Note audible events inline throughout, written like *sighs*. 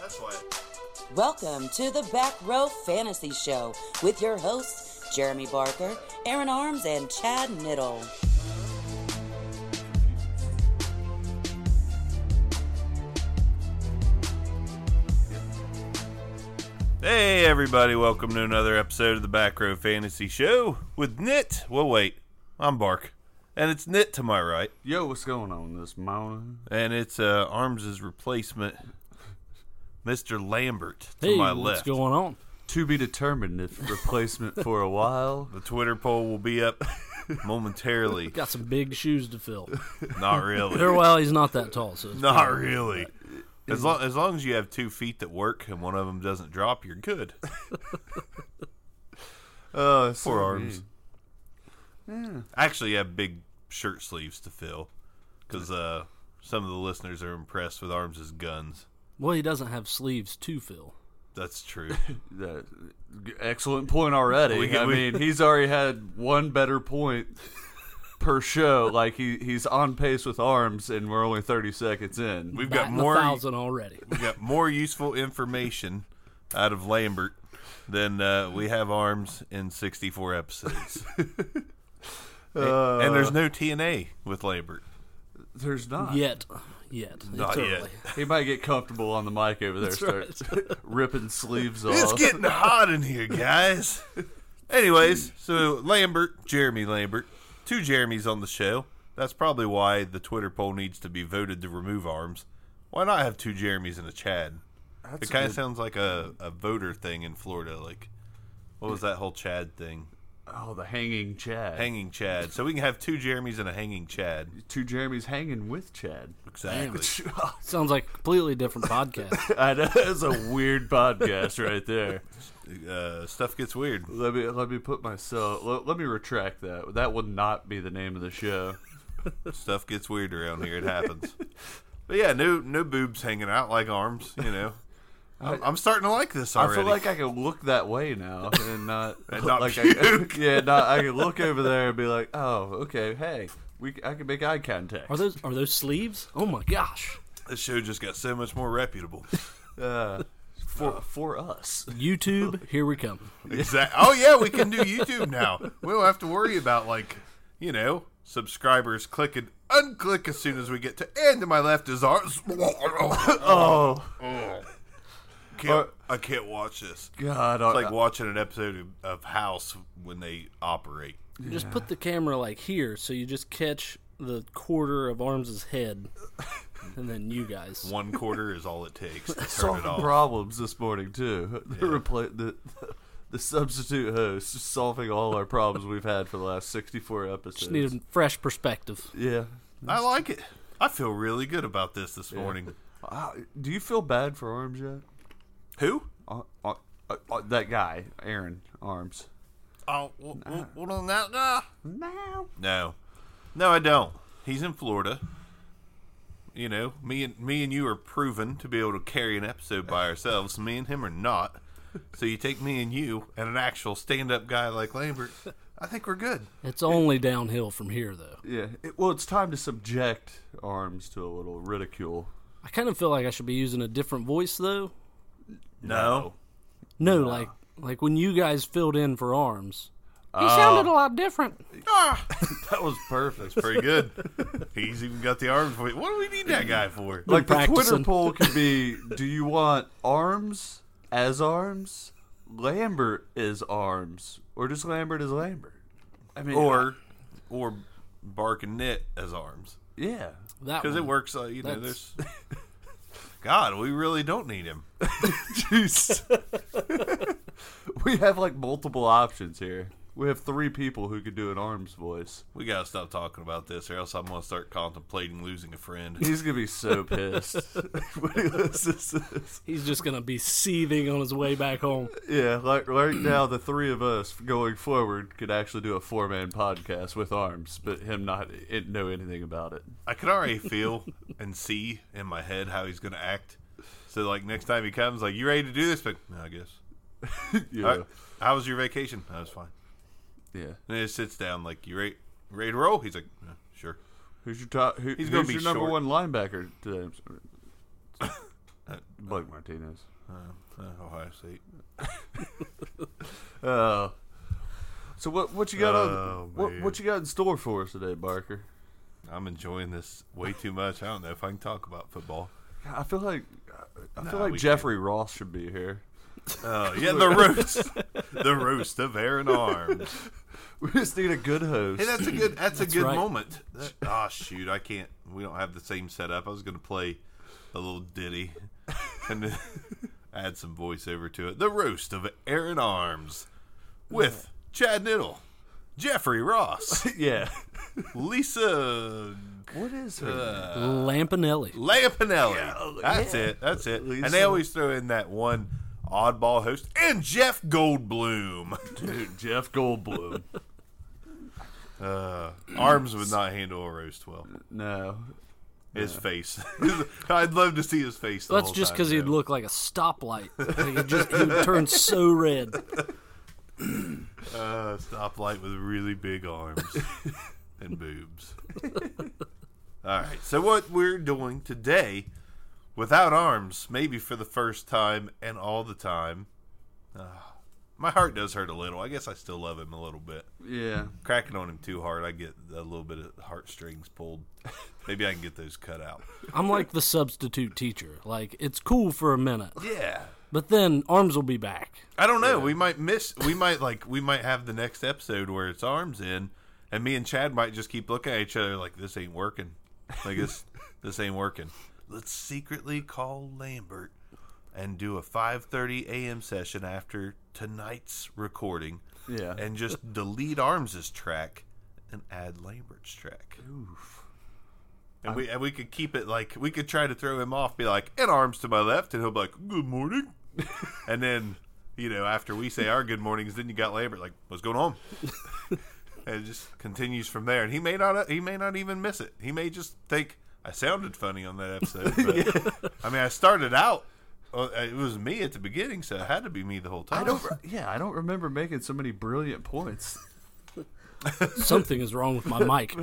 That's why. Welcome to the Back Row Fantasy Show with your hosts, Jeremy Barker, Aaron Arms, and Chad Niddle. Hey, everybody, welcome to another episode of the Back Row Fantasy Show with Knit. Well, wait, I'm Bark. And it's Knit to my right. Yo, what's going on this morning? And it's uh, Arms' replacement, Mr. Lambert, to Hey, my what's left. going on? To be determined if replacement for a while. *laughs* The Twitter poll will be up *laughs* momentarily. Got some big shoes to fill. Not really. Or, well, he's not that tall, so it's Not really. As long, as long as you have two feet that work and one of them doesn't drop, you're good. *laughs* Uh, Poor arms. Actually, you have big shirt sleeves to fill because uh, some of the listeners are impressed with Arms' guns. Well, he doesn't have sleeves to fill. That's true. *laughs* That, excellent point already. We I we- mean, he's already had one better point per show. Like he he's on pace with arms, and we're only thirty seconds in. We've got more. thousand already. We've got more useful information out of Lambert than uh, we have Arms in 64 episodes. *laughs* and, and there's no TNA with Lambert. There's not. Yet, yet, Not it's yet. He might get comfortable on the mic over there. That's start *laughs* ripping sleeves off. It's getting hot in here, guys. Anyways, so Lambert, Jeremy Lambert, two Jeremys on the show. That's probably why the Twitter poll needs to be voted to remove arms. Why not have two Jeremys and a Chad? it kind of sounds like a, a voter thing in Florida. Like, what was that whole Chad thing? Oh, the hanging Chad. Hanging Chad. So we can have two Jeremys and a hanging Chad. Two Jeremys hanging with Chad. Exactly. *laughs* Sounds like a completely different podcast. *laughs* I know that's a weird podcast right there. *laughs* Uh, stuff gets weird. Let me let me put myself. Let, let me retract that. That would not be the name of the show. Stuff gets weird around here. It happens. But yeah, no no boobs hanging out like arms. You know. I'm, I'm starting to like this already. I feel like I can look that way now and not, *laughs* And not like puke. I, *laughs* yeah, not, I can look over there and be like, oh, okay, hey, we I can make eye contact. Are those are those sleeves? Oh my gosh! this show just got so much more reputable. *laughs* uh, for for us? YouTube, here we come. Exactly. Oh yeah, we can do YouTube now. We don't have to worry about like, you know, subscribers clicking unclick as soon as we get to. And to my left is ours. Oh Can't, I can't watch this. God, It's like watching an episode of, of House when they operate. Just put the camera like here, so you just catch the quarter of Arms's head, and then you guys. *laughs* One quarter is all it takes to turn it solving off. problems this morning too. *laughs* The, repla- the *laughs* the substitute host solving all our problems we've had for the last sixty four episodes. Just need a fresh perspective. yeah. I like it. I feel really good about this this morning. Uh, do you feel bad for Arms yet? Who? Uh, uh, uh, uh, that guy, Aaron Arms. Oh, well, well, well, no, no, no. No. No, no, I don't. He's in Florida. You know, me and me and you are proven to be able to carry an episode by ourselves. Me and him are not. So you take me and you and an actual stand-up guy like Lambert. I think we're good. It's only downhill from here, though. Yeah. It, well, it's time to subject Arms to a little ridicule. I kind of feel like I should be using a different voice, though. No, No, like like when you guys filled in for Arms, he sounded a lot different. *laughs* That was perfect. That's pretty good. He's even got the arms. For What do we need that guy for? like the Twitter poll could be: *laughs* Do you want Arms as Arms, Lambert is Arms, or just Lambert as Lambert? I mean, Or, or bark and knit as arms yeah. Because it works. Uh, you know, there's. *laughs* God, we really don't need him. *laughs* Jeez. *laughs* we have like multiple options here. We have three people who could do an arms voice. We gotta stop talking about this, or else I'm gonna start contemplating losing a friend. He's gonna be so pissed *laughs* when he listens to this. He's just gonna be seething on his way back home. Yeah, like right now, the three of us going forward could actually do a four man podcast with arms, but him not it, know anything about it. I can already feel and see in my head how he's gonna act. So like next time he comes, like you ready to do this? But no, I guess. *laughs* Yeah, All right, how was your vacation? That was fine. Yeah. And he sits down like you ready, ready to roll? He's like, yeah, sure. Who's your top? Who, He's gonna be your number short. one linebacker today? *laughs* Blake Martinez. Uh, Ohio State. Uh, *laughs* so what? What you got Oh, on? What, man. what you got in store for us today, Barker? I'm enjoying this way too much. I don't know if I can talk about football. I feel like I feel Nah, like we Jeffrey Ross should be here. Oh yeah, the *laughs* roast, the roast of Aaron Arms. We just need a good host. Hey, that's a good. That's, a good right. moment. That, oh shoot, I can't. We don't have the same setup. I was gonna play a little ditty *laughs* and add some voiceover to it. The roast of Aaron Arms with Chad Niddle, Jeffrey Ross, *laughs* yeah. Lisa What is her? Uh, Lampanelli. Lampanelli. That's yeah. it. That's it. Lisa. And they always throw in that one oddball host and Jeff Goldblum. *laughs* Dude, Jeff Goldblum. Uh, Arms would not handle a roast well. no. His face. *laughs* I'd love to see his face. The That's whole just because he'd look like a stoplight. Like it just, he would turn so red. *clears throat* Uh, stoplight with really big arms *laughs* and boobs. All right. So what we're doing today, without arms, maybe for the first time and all the time. Uh, my heart does hurt a little. I guess I still love him a little bit. Yeah. Cracking on him too hard, I get a little bit of heartstrings pulled. *laughs* Maybe I can get those cut out. I'm like the substitute teacher. Like it's cool for a minute, Yeah. but then arms will be back. I don't know. We might miss. We might like. We might have the next episode where it's arms in, and me and Chad might just keep looking at each other like this ain't working. Like this, *laughs* this ain't working. Let's secretly call Lambert and do a 5:30 a.m. session after tonight's recording, Yeah. and just *laughs* delete Arms's track and add Lambert's track. Oof. And we and we could keep it like we could try to throw him off, be like, and arms to my left, and he'll be like, good morning. *laughs* and then, you know, after we say our good mornings, then you got Lambert like, what's going on? *laughs* and it just continues from there. And he may not he may not even miss it. He may just think I sounded funny on that episode. *laughs* But, I mean, I started out. uh, It was me at the beginning, so it had to be me the whole time. I don't. Yeah, I don't remember making so many brilliant points. *laughs* Something is wrong with my *laughs* mic.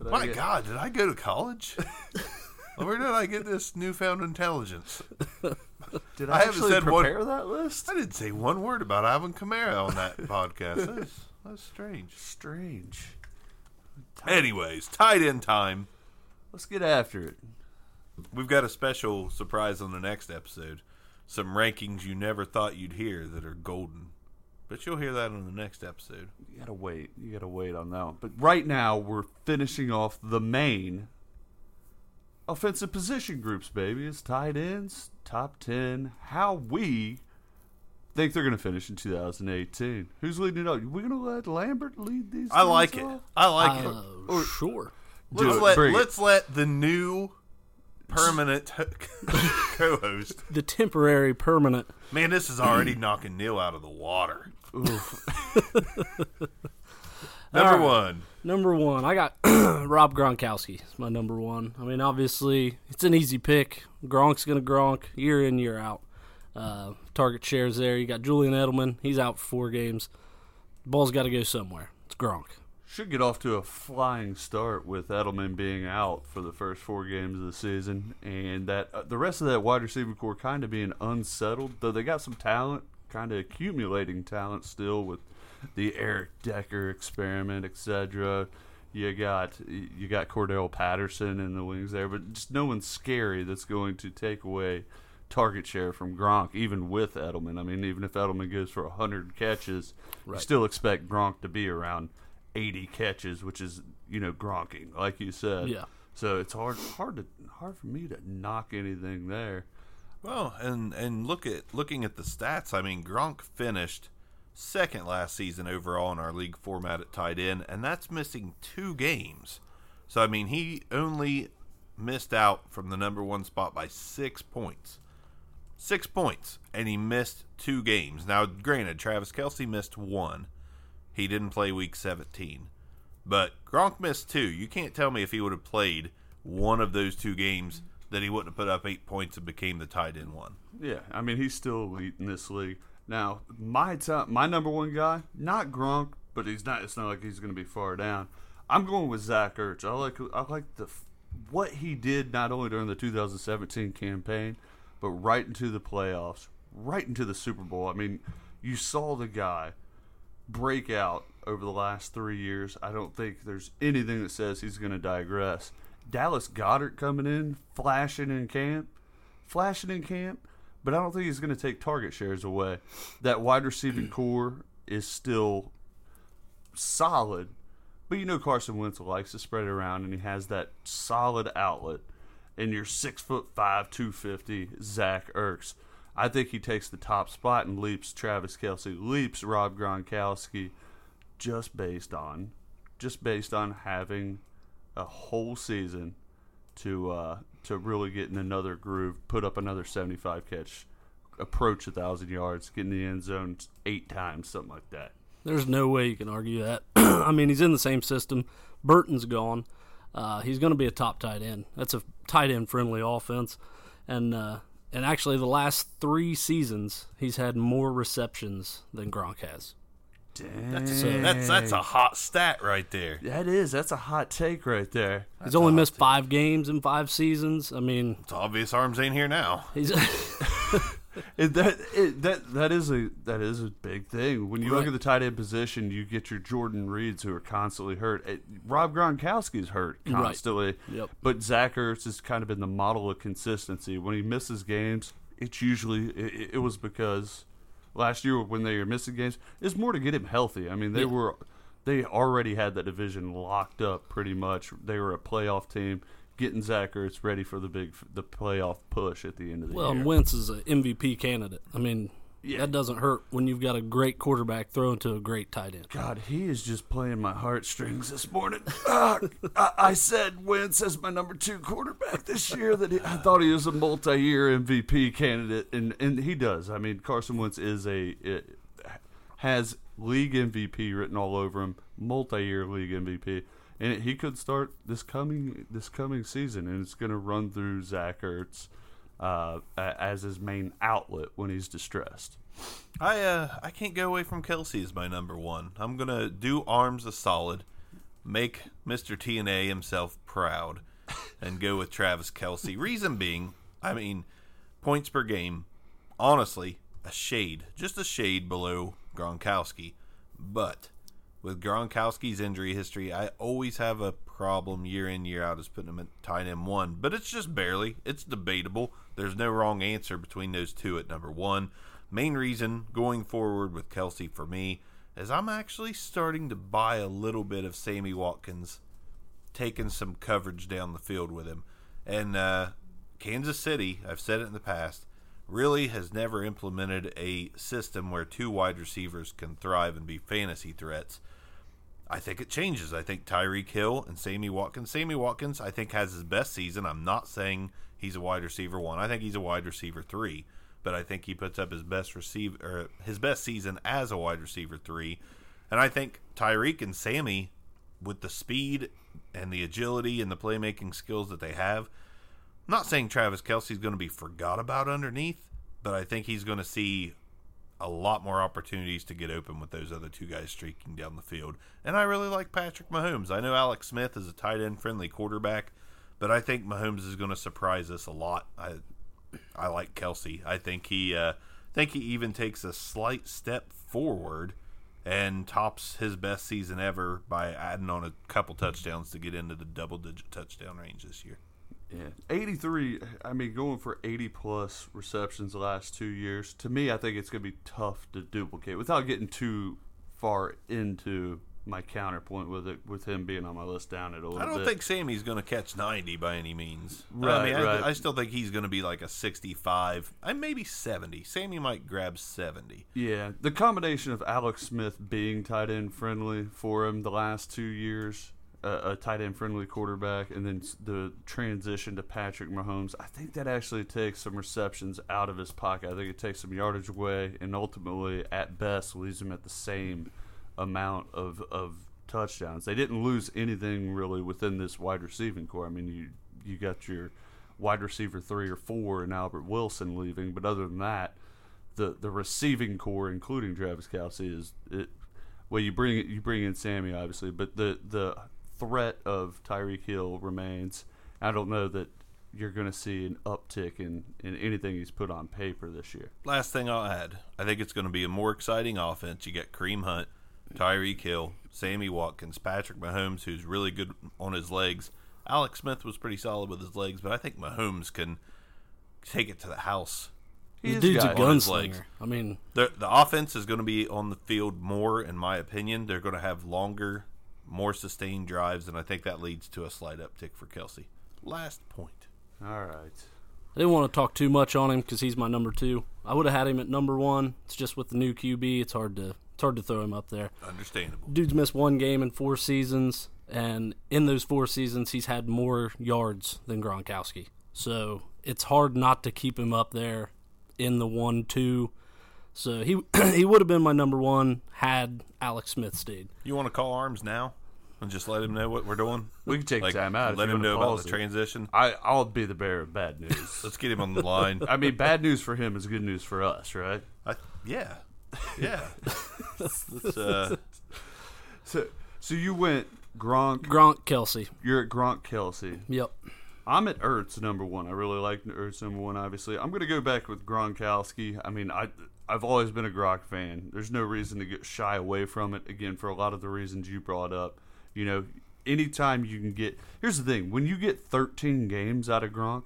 My God, did I go to college? Where did I get this newfound intelligence? Did I I, haven't actually said one- prepare that list? I didn't say one word about Alvin Kamara on that podcast. That's, that's strange. Strange. Anyways, tight end time. Let's get after it. We've got a special surprise on the next episode. Some rankings you never thought you'd hear that are golden. But you'll hear that on the next episode. You gotta wait. You gotta wait on that one. But right now, we're finishing off the main offensive position groups, baby. It's tight ends, top 10, how we think they're going to finish in 2018. Who's leading it up? we going to let Lambert lead these? I like things it. I like it. Uh, sure. Do Let's it. let Bring let's let the new permanent *laughs* co-host. The temporary, permanent. Man, this is already knocking Neil out of the water. *laughs* Number All right. one. Number one, I got *clears throat* Rob Gronkowski. It's my number one. I mean, obviously, it's an easy pick. Gronk's gonna Gronk year in year out. Uh, target shares there. You got Julian Edelman. He's out for four games. Ball's got to go somewhere. It's Gronk. Should get off to a flying start with Edelman being out for the first four games of the season, and that uh, the rest of that wide receiver core kind of being unsettled. Though they got some talent, kind of accumulating talent still with the Eric Decker experiment, etc. You got you got Cordarrelle Patterson in the wings there, but just no one scary that's going to take away target share from Gronk, even with Edelman. I mean, even if Edelman goes for hundred catches, you still expect Gronk to be around eighty catches, which is you know Gronking, like you said. Yeah. So it's hard hard to hard for me to knock anything there. Well, and and look at looking at the stats. I mean, Gronk finished second last season overall in our league format at tight end, and that's missing two games. So, I mean, he only missed out from the number one spot by six points. Six points, and he missed two games. Now, granted, Travis Kelce missed one. He didn't play week 17. But Gronk missed two. You can't tell me if he would have played one of those two games that he wouldn't have put up eight points and became the tight end one. Yeah, I mean he's still elite in this league. Now, my top, my number one guy, not Gronk, but he's not. It's not like he's going to be far down. I'm going with Zach Ertz. I like I like the what he did not only during the 2017 campaign, but right into the playoffs, right into the Super Bowl. I mean, you saw the guy break out over the last three years. I don't think there's anything that says he's going to digress. Dallas Goedert coming in, flashing in camp, flashing in camp, but I don't think he's going to take target shares away. That wide receiving *clears throat* core is still solid, but you know Carson Wentz likes to spread it around, and he has that solid outlet. And your six foot five, two fifty Zach Ertz, I think he takes the top spot and leaps Travis Kelce, leaps Rob Gronkowski, just based on, just based on having a whole season to uh, to really get in another groove, put up another 75 catch, approach a thousand yards, get in the end zone eight times, something like that. There's no way you can argue that. *clears throat* I mean, he's in the same system. Burton's gone. Uh, he's going to be a top tight end. That's a tight end friendly offense, and uh, and actually the last three seasons he's had more receptions than Gronk has. That's, that's that's a hot stat right there. That is. That's a hot take right there. He's only missed five games in five seasons. I mean, It's obvious Arms ain't here now. he's *laughs* It, that it, that that is a that is a big thing. When you look at the tight end position, you get your Jordan Reeds who are constantly hurt. It, Rob Gronkowski's hurt Right. constantly. Yep. But Zach Ertz has kind of been the model of consistency. When he misses games, it's usually it, it was because last year when they were missing games, it's more to get him healthy. I mean, they Yeah. were they already had that division locked up pretty much. They were a playoff team. Getting Zach Ertz ready for the big the playoff push at the end of the well, year. and Wentz is an MVP candidate. I mean, Yeah. that doesn't hurt when you've got a great quarterback throwing to a great tight end. God, he is just playing my heartstrings this morning. Ah, *laughs* I, I said Wentz as my number two quarterback this year. That he, I thought he was a multi-year MVP candidate, and and he does. I mean, Carson Wentz is a it, has league MVP written all over him, multi-year league MVP, and he could start this coming this coming season, and it's going to run through Zach Ertz uh, as his main outlet when he's distressed. I uh I can't go away from Kelce as my number one. I'm gonna do Arms a solid, make Mr. TNA himself proud, and go with Travis Kelce. Reason being, I mean, points per game, honestly, a shade, just a shade below Gronkowski. But with Gronkowski's injury history, I always have a problem year in year out as putting him at tight end one. But it's just barely. It's debatable. There's no wrong answer between those two at number one. Main reason going forward with Kelce for me is I'm actually starting to buy a little bit of Sammy Watkins taking some coverage down the field with him. And uh, Kansas City, I've said it in the past, really has never implemented a system where two wide receivers can thrive and be fantasy threats. I think it changes. I think Tyreek Hill and Sammy Watkins. Sammy Watkins, I think, has his best season. I'm not saying he's a wide receiver one. I think he's a wide receiver three, but I think he puts up his best receiver or his best season as a wide receiver three. And I think Tyreek and Sammy, with the speed and the agility and the playmaking skills that they have, I'm not saying Travis Kelce's going to be forgot about underneath, but I think he's going to see a lot more opportunities to get open with those other two guys streaking down the field. And I really like Patrick Mahomes. I know Alex Smith is a tight end friendly quarterback, but I think Mahomes is going to surprise us a lot. I I like Kelce. I think he uh, think he even takes a slight step forward and tops his best season ever by adding on a couple touchdowns to get into the double digit touchdown range this year. Yeah, 83. I mean, going for 80 plus receptions the last two years. To me, I think it's going to be tough to duplicate without getting too far into my counterpoint with it, with him being on my list down at a little I don't bit. think Sammy's going to catch 90 by any means. I Right, mean, I, right. I still think he's going to be like a 65, and maybe 70. Sammy might grab 70. Yeah, the combination of Alex Smith being tight end friendly for him the last two years, uh, a tight end friendly quarterback, and then the transition to Patrick Mahomes, I think that actually takes some receptions out of his pocket. I think it takes some yardage away, and ultimately, at best, leaves him at the same amount of of touchdowns. They didn't lose anything really within this wide receiving core. I mean, you you got your wide receiver three or four and Albert Wilson leaving, but other than that, the the receiving core, including Travis Kelce, is it. Well, you bring you bring in Sammy obviously, but the the threat of Tyreek Hill remains. I don't know that you're going to see an uptick in in anything he's put on paper this year. Last thing I'll add, I think it's going to be a more exciting offense. You get Kareem Hunt, Tyreek Hill, Sammy Watkins, Patrick Mahomes, who's really good on his legs. Alex Smith was pretty solid with his legs, but I think Mahomes can take it to the house. The He's dude's a got- on his legs. gunslinger. I mean, The the offense is going to be on the field more, in my opinion. They're going to have longer, more sustained drives, and I think that leads to a slight uptick for Kelce. Last point. All right. I didn't want to talk too much on him because he's my number two. I would have had him at number one. It's just with the new QB, it's hard to it's hard to throw him up there. Understandable. Dude's missed one game in four seasons, and in those four seasons, he's had more yards than Gronkowski. So it's hard not to keep him up there in the one two. So he *clears throat* he would have been my number one had Alex Smith stayed. You want to call arms now and just let him know what we're doing? We can take Like, time out. Let him know about pause the transition. I I'll be the bearer of bad news. *laughs* Let's get him on the line. I mean, bad news for him is good news for us, right? I, yeah, yeah. *laughs* Let's, uh, So so you went Gronk. Gronk Kelce. You're at Gronk Kelce. Yep. I'm at Ertz number one. I really like Ertz number one. Obviously, I'm gonna go back with Gronkowski. I mean, I I've always been a Gronk fan. There's no reason to get shy away from it. Again, for a lot of the reasons you brought up. You know, anytime you can get. Here's the thing: when you get 13 games out of Gronk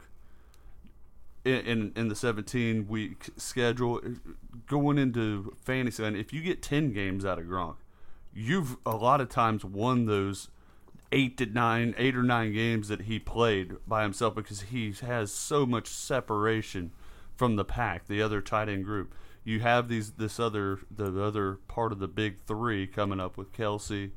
in in, in the 17 week schedule, eh, going into fantasy, and if you get 10 games out of Gronk, you've a lot of times won those eight to nine, eight or nine games that he played by himself because he has so much separation from the pack, the other tight end group. You have these this other the other part of the big three coming up with Kelce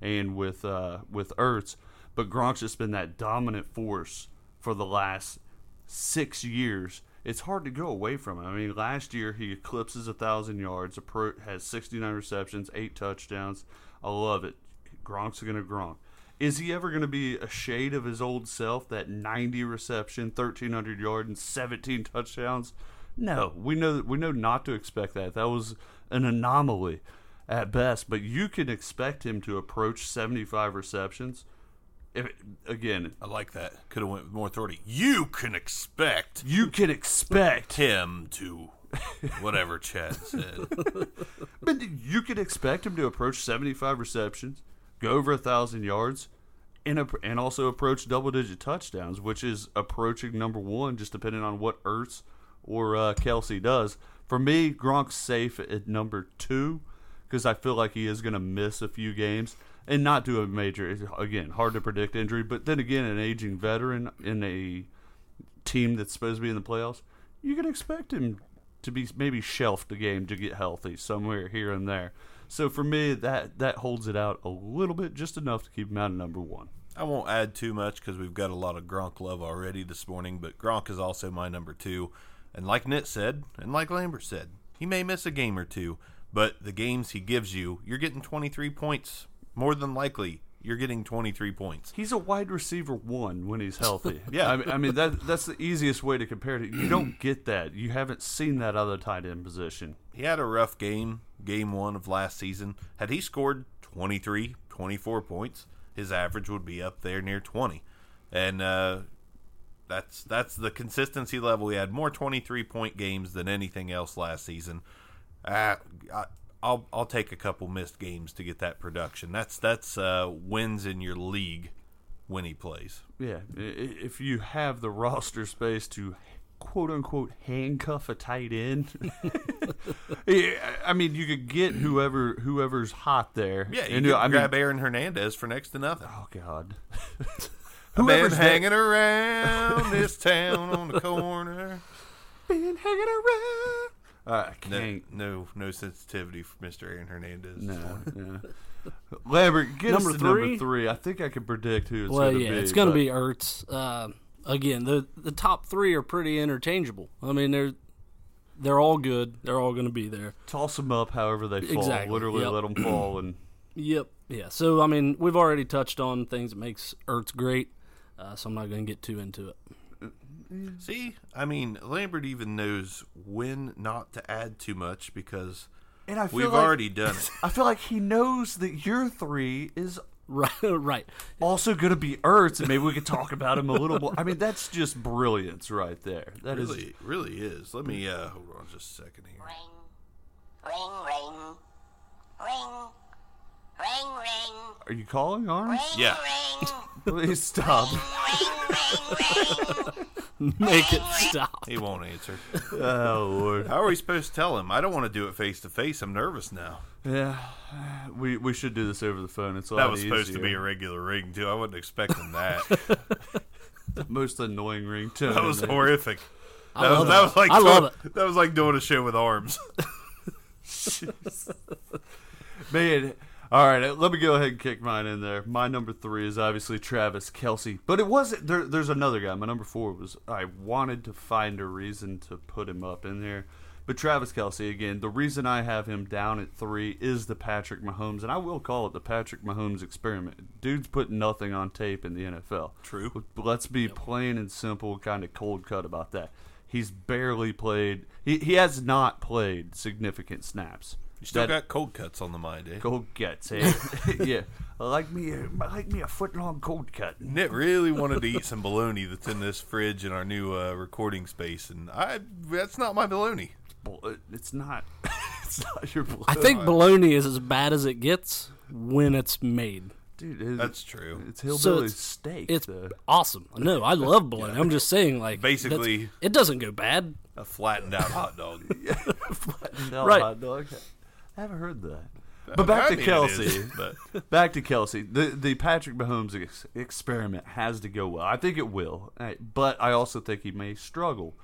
and with uh, with Ertz, but Gronk's just been that dominant force for the last six years. It's hard to go away from it. I mean, last year he eclipses a thousand yards, has 69 receptions, eight touchdowns. I love it. Gronk's gonna Gronk. Is he ever going to be a shade of his old self? That 90 reception, 1300 yard, and 17 touchdowns? No, we know we know not to expect that. That was an anomaly at best. But you can expect him to approach 75 receptions. If again, I like that. Could have went with more authority. You can expect you can expect him to, whatever Chad said. *laughs* But you could expect him to approach 75 receptions, go over a thousand yards, and ap- and also approach double digit touchdowns, which is approaching number one, just depending on what Ertz or uh, Kelce does. For me, Gronk's safe at number two because I feel like he is going to miss a few games and not do a major. Again, hard to predict injury, but then again, an aging veteran in a team that's supposed to be in the playoffs, you can expect him to be maybe shelved a game to get healthy somewhere here and there. So for me, that that holds it out a little bit, just enough to keep him out of number one. I won't add too much because we've got a lot of Gronk love already this morning, but Gronk is also my number two. And like Nit said, and like Lambert said, he may miss a game or two, but the games he gives you, you're getting 23 points. More than likely, you're getting 23 points. He's a wide receiver one when he's healthy. *laughs* Yeah. I mean, I mean that that's the easiest way to compare it. You don't get that. You haven't seen that other tight end position. He had a rough game, game one of last season. Had he scored 23, 24 points, his average would be up there near 20. And uh, that's that's the consistency level. He had more 23 point games than anything else last season. Uh, I, I'll I'll take a couple missed games to get that production. That's that's uh, wins in your league when he plays. Yeah, if you have the roster space to quote unquote handcuff a tight end. *laughs* Yeah, I mean, you could get whoever whoever's hot there. Yeah, you and, can I mean, grab Aaron Hernandez for next to nothing. oh god, *laughs* I've been whoever's there- hanging around this town on the corner. *laughs* been hanging around. I No, can't. no, no sensitivity for Mr. Aaron Hernandez. No, no. Lambert, get Number us to three? number three. I think I can predict who it's Well, going to yeah, be. it's going to but- be Ertz. Uh, again, the the top three are pretty interchangeable. I mean, they're they're all good. They're all going to be there. toss them up however they fall. Exactly, Literally yep. let them fall and *clears throat* Yep. Yeah. So I mean, we've already touched on things that makes Ertz great. Uh, so I'm not going to get too into it. See, I mean, Lambert even knows when not to add too much because and I feel we've like, already done it. *laughs* I feel like he knows that your three is Right. *laughs* right. also going to be Ertz, and maybe we could talk about him a little more. I mean, that's just brilliance right there. That is. really, really is. Let me uh, hold on just a second here. Ring, ring, ring, ring, ring, ring, Are you calling Arms? Yeah. ring, *laughs* Please stop. ring, ring, ring. *laughs* Make it stop. He won't answer. *laughs* oh Lord. How are we supposed to tell him? I don't want to do it face to face. I'm nervous now. Yeah, we we should do this over the phone. It's a That lot was supposed to be a regular ring too. I wasn't expecting that. most annoying ring too. That was in horrific. I That was, that was like I love doing, that was like doing a show with arms. Man, all right. uh, Let me go ahead and kick mine in there. My number three is obviously Travis Kelce, but it wasn't. There, there's another guy. My number four was I wanted to find a reason to put him up in there, but Travis Kelce again. The reason I have him down at three is the Patrick Mahomes, and I will call it the Patrick Mahomes experiment. Dude's put nothing on tape in the NFL. True. Let's be plain and simple, kind of cold cut about that. He's barely played. He he has not played significant snaps. You still That- got cold cuts on the mind, eh? Cold cuts, eh? *laughs* yeah, like me, like me a foot long cold cut. Nick really wanted to eat some bologna that's in this fridge in our new uh, recording space, and I that's not my bologna. Bl- It's not, *laughs* it's not your blood, I think bologna is as bad as it gets when it's made. dude. It, That's true. It's So hillbilly it's- steak. It's though. awesome. No, I love bologna. I'm just saying, like Basically- it doesn't go bad. A flattened out hot dog. *laughs* No, right. hot dog. I haven't heard that. But back to Kelce. *laughs* but *laughs* Back to Kelce. The the Patrick Mahomes ex- experiment has to go well. I think it will, but I also think he may struggle.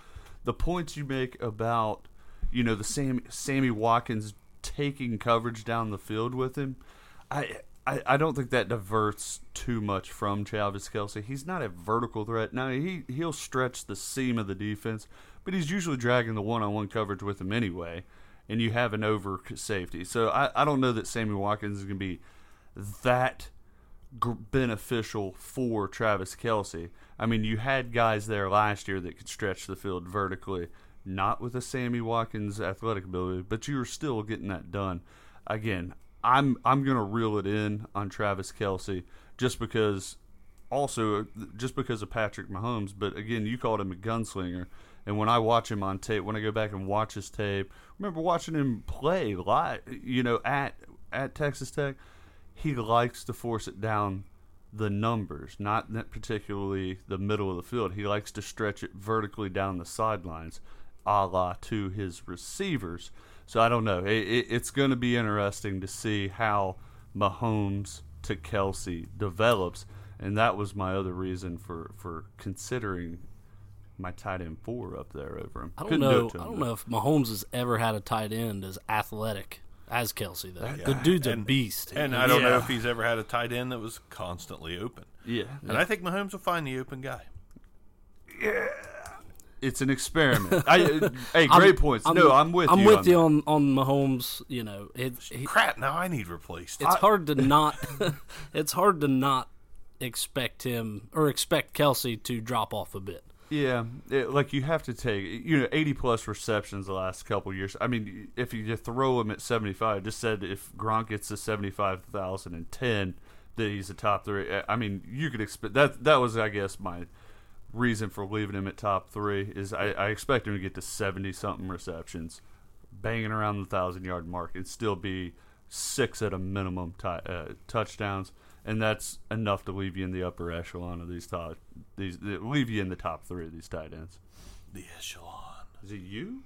The points you make about you know the same Sammy Watkins taking coverage down the field with him, I. I, I don't think that diverts too much from Travis Kelce. He's not a vertical threat. Now he he'll stretch the seam of the defense, but he's usually dragging the one-on-one coverage with him anyway and you have an over safety. So I, I don't know that Sammy Watkins is going to be that beneficial for Travis Kelce. I mean, you had guys there last year that could stretch the field vertically, not with a Sammy Watkins athletic ability, but you were still getting that done. Again, I'm I'm going to reel it in on Travis Kelce just because also just because of Patrick Mahomes, but again, you called him a gunslinger. And when I watch him on tape, when I go back and watch his tape, remember watching him play live, you know, at at Texas Tech, he likes to force it down the numbers, not particularly the middle of the field. He likes to stretch it vertically down the sidelines, a la to his receivers. So I don't know. It, it, it's going to be interesting to see how Mahomes to Kelce develops, and that was my other reason for for considering my tight end four up there over him. I don't Couldn't know. it to I don't though. know if Mahomes has ever had a tight end as athletic as Kelce. Though the dude's a beast. and I don't know if he's ever had a tight end that was constantly open. Yeah, And I think Mahomes will find the open guy. Yeah, it's an experiment. *laughs* I, uh, hey, I'm- great points. no, I'm with you. I'm you. with on you on on Mahomes. You know, it, he, Crap! Now I need replaced. it's hard to *laughs* not. *laughs* it's hard to not expect him or expect Kelce to drop off a bit. Yeah, it, like you have to take you know eighty plus receptions the last couple years. I mean, if you throw him at seventy five, just said if Gronk gets to seventy five thousand and ten, that he's a top three. I mean, you could expect that. That was, I guess, my reason for leaving him at top three is I, I expect him to get to seventy something receptions, banging around the thousand yard mark, and still be six at a minimum ti uh, touchdowns, and that's enough to leave you in the upper echelon of these top these leave you in the top three of these tight ends. the echelon. Is it you?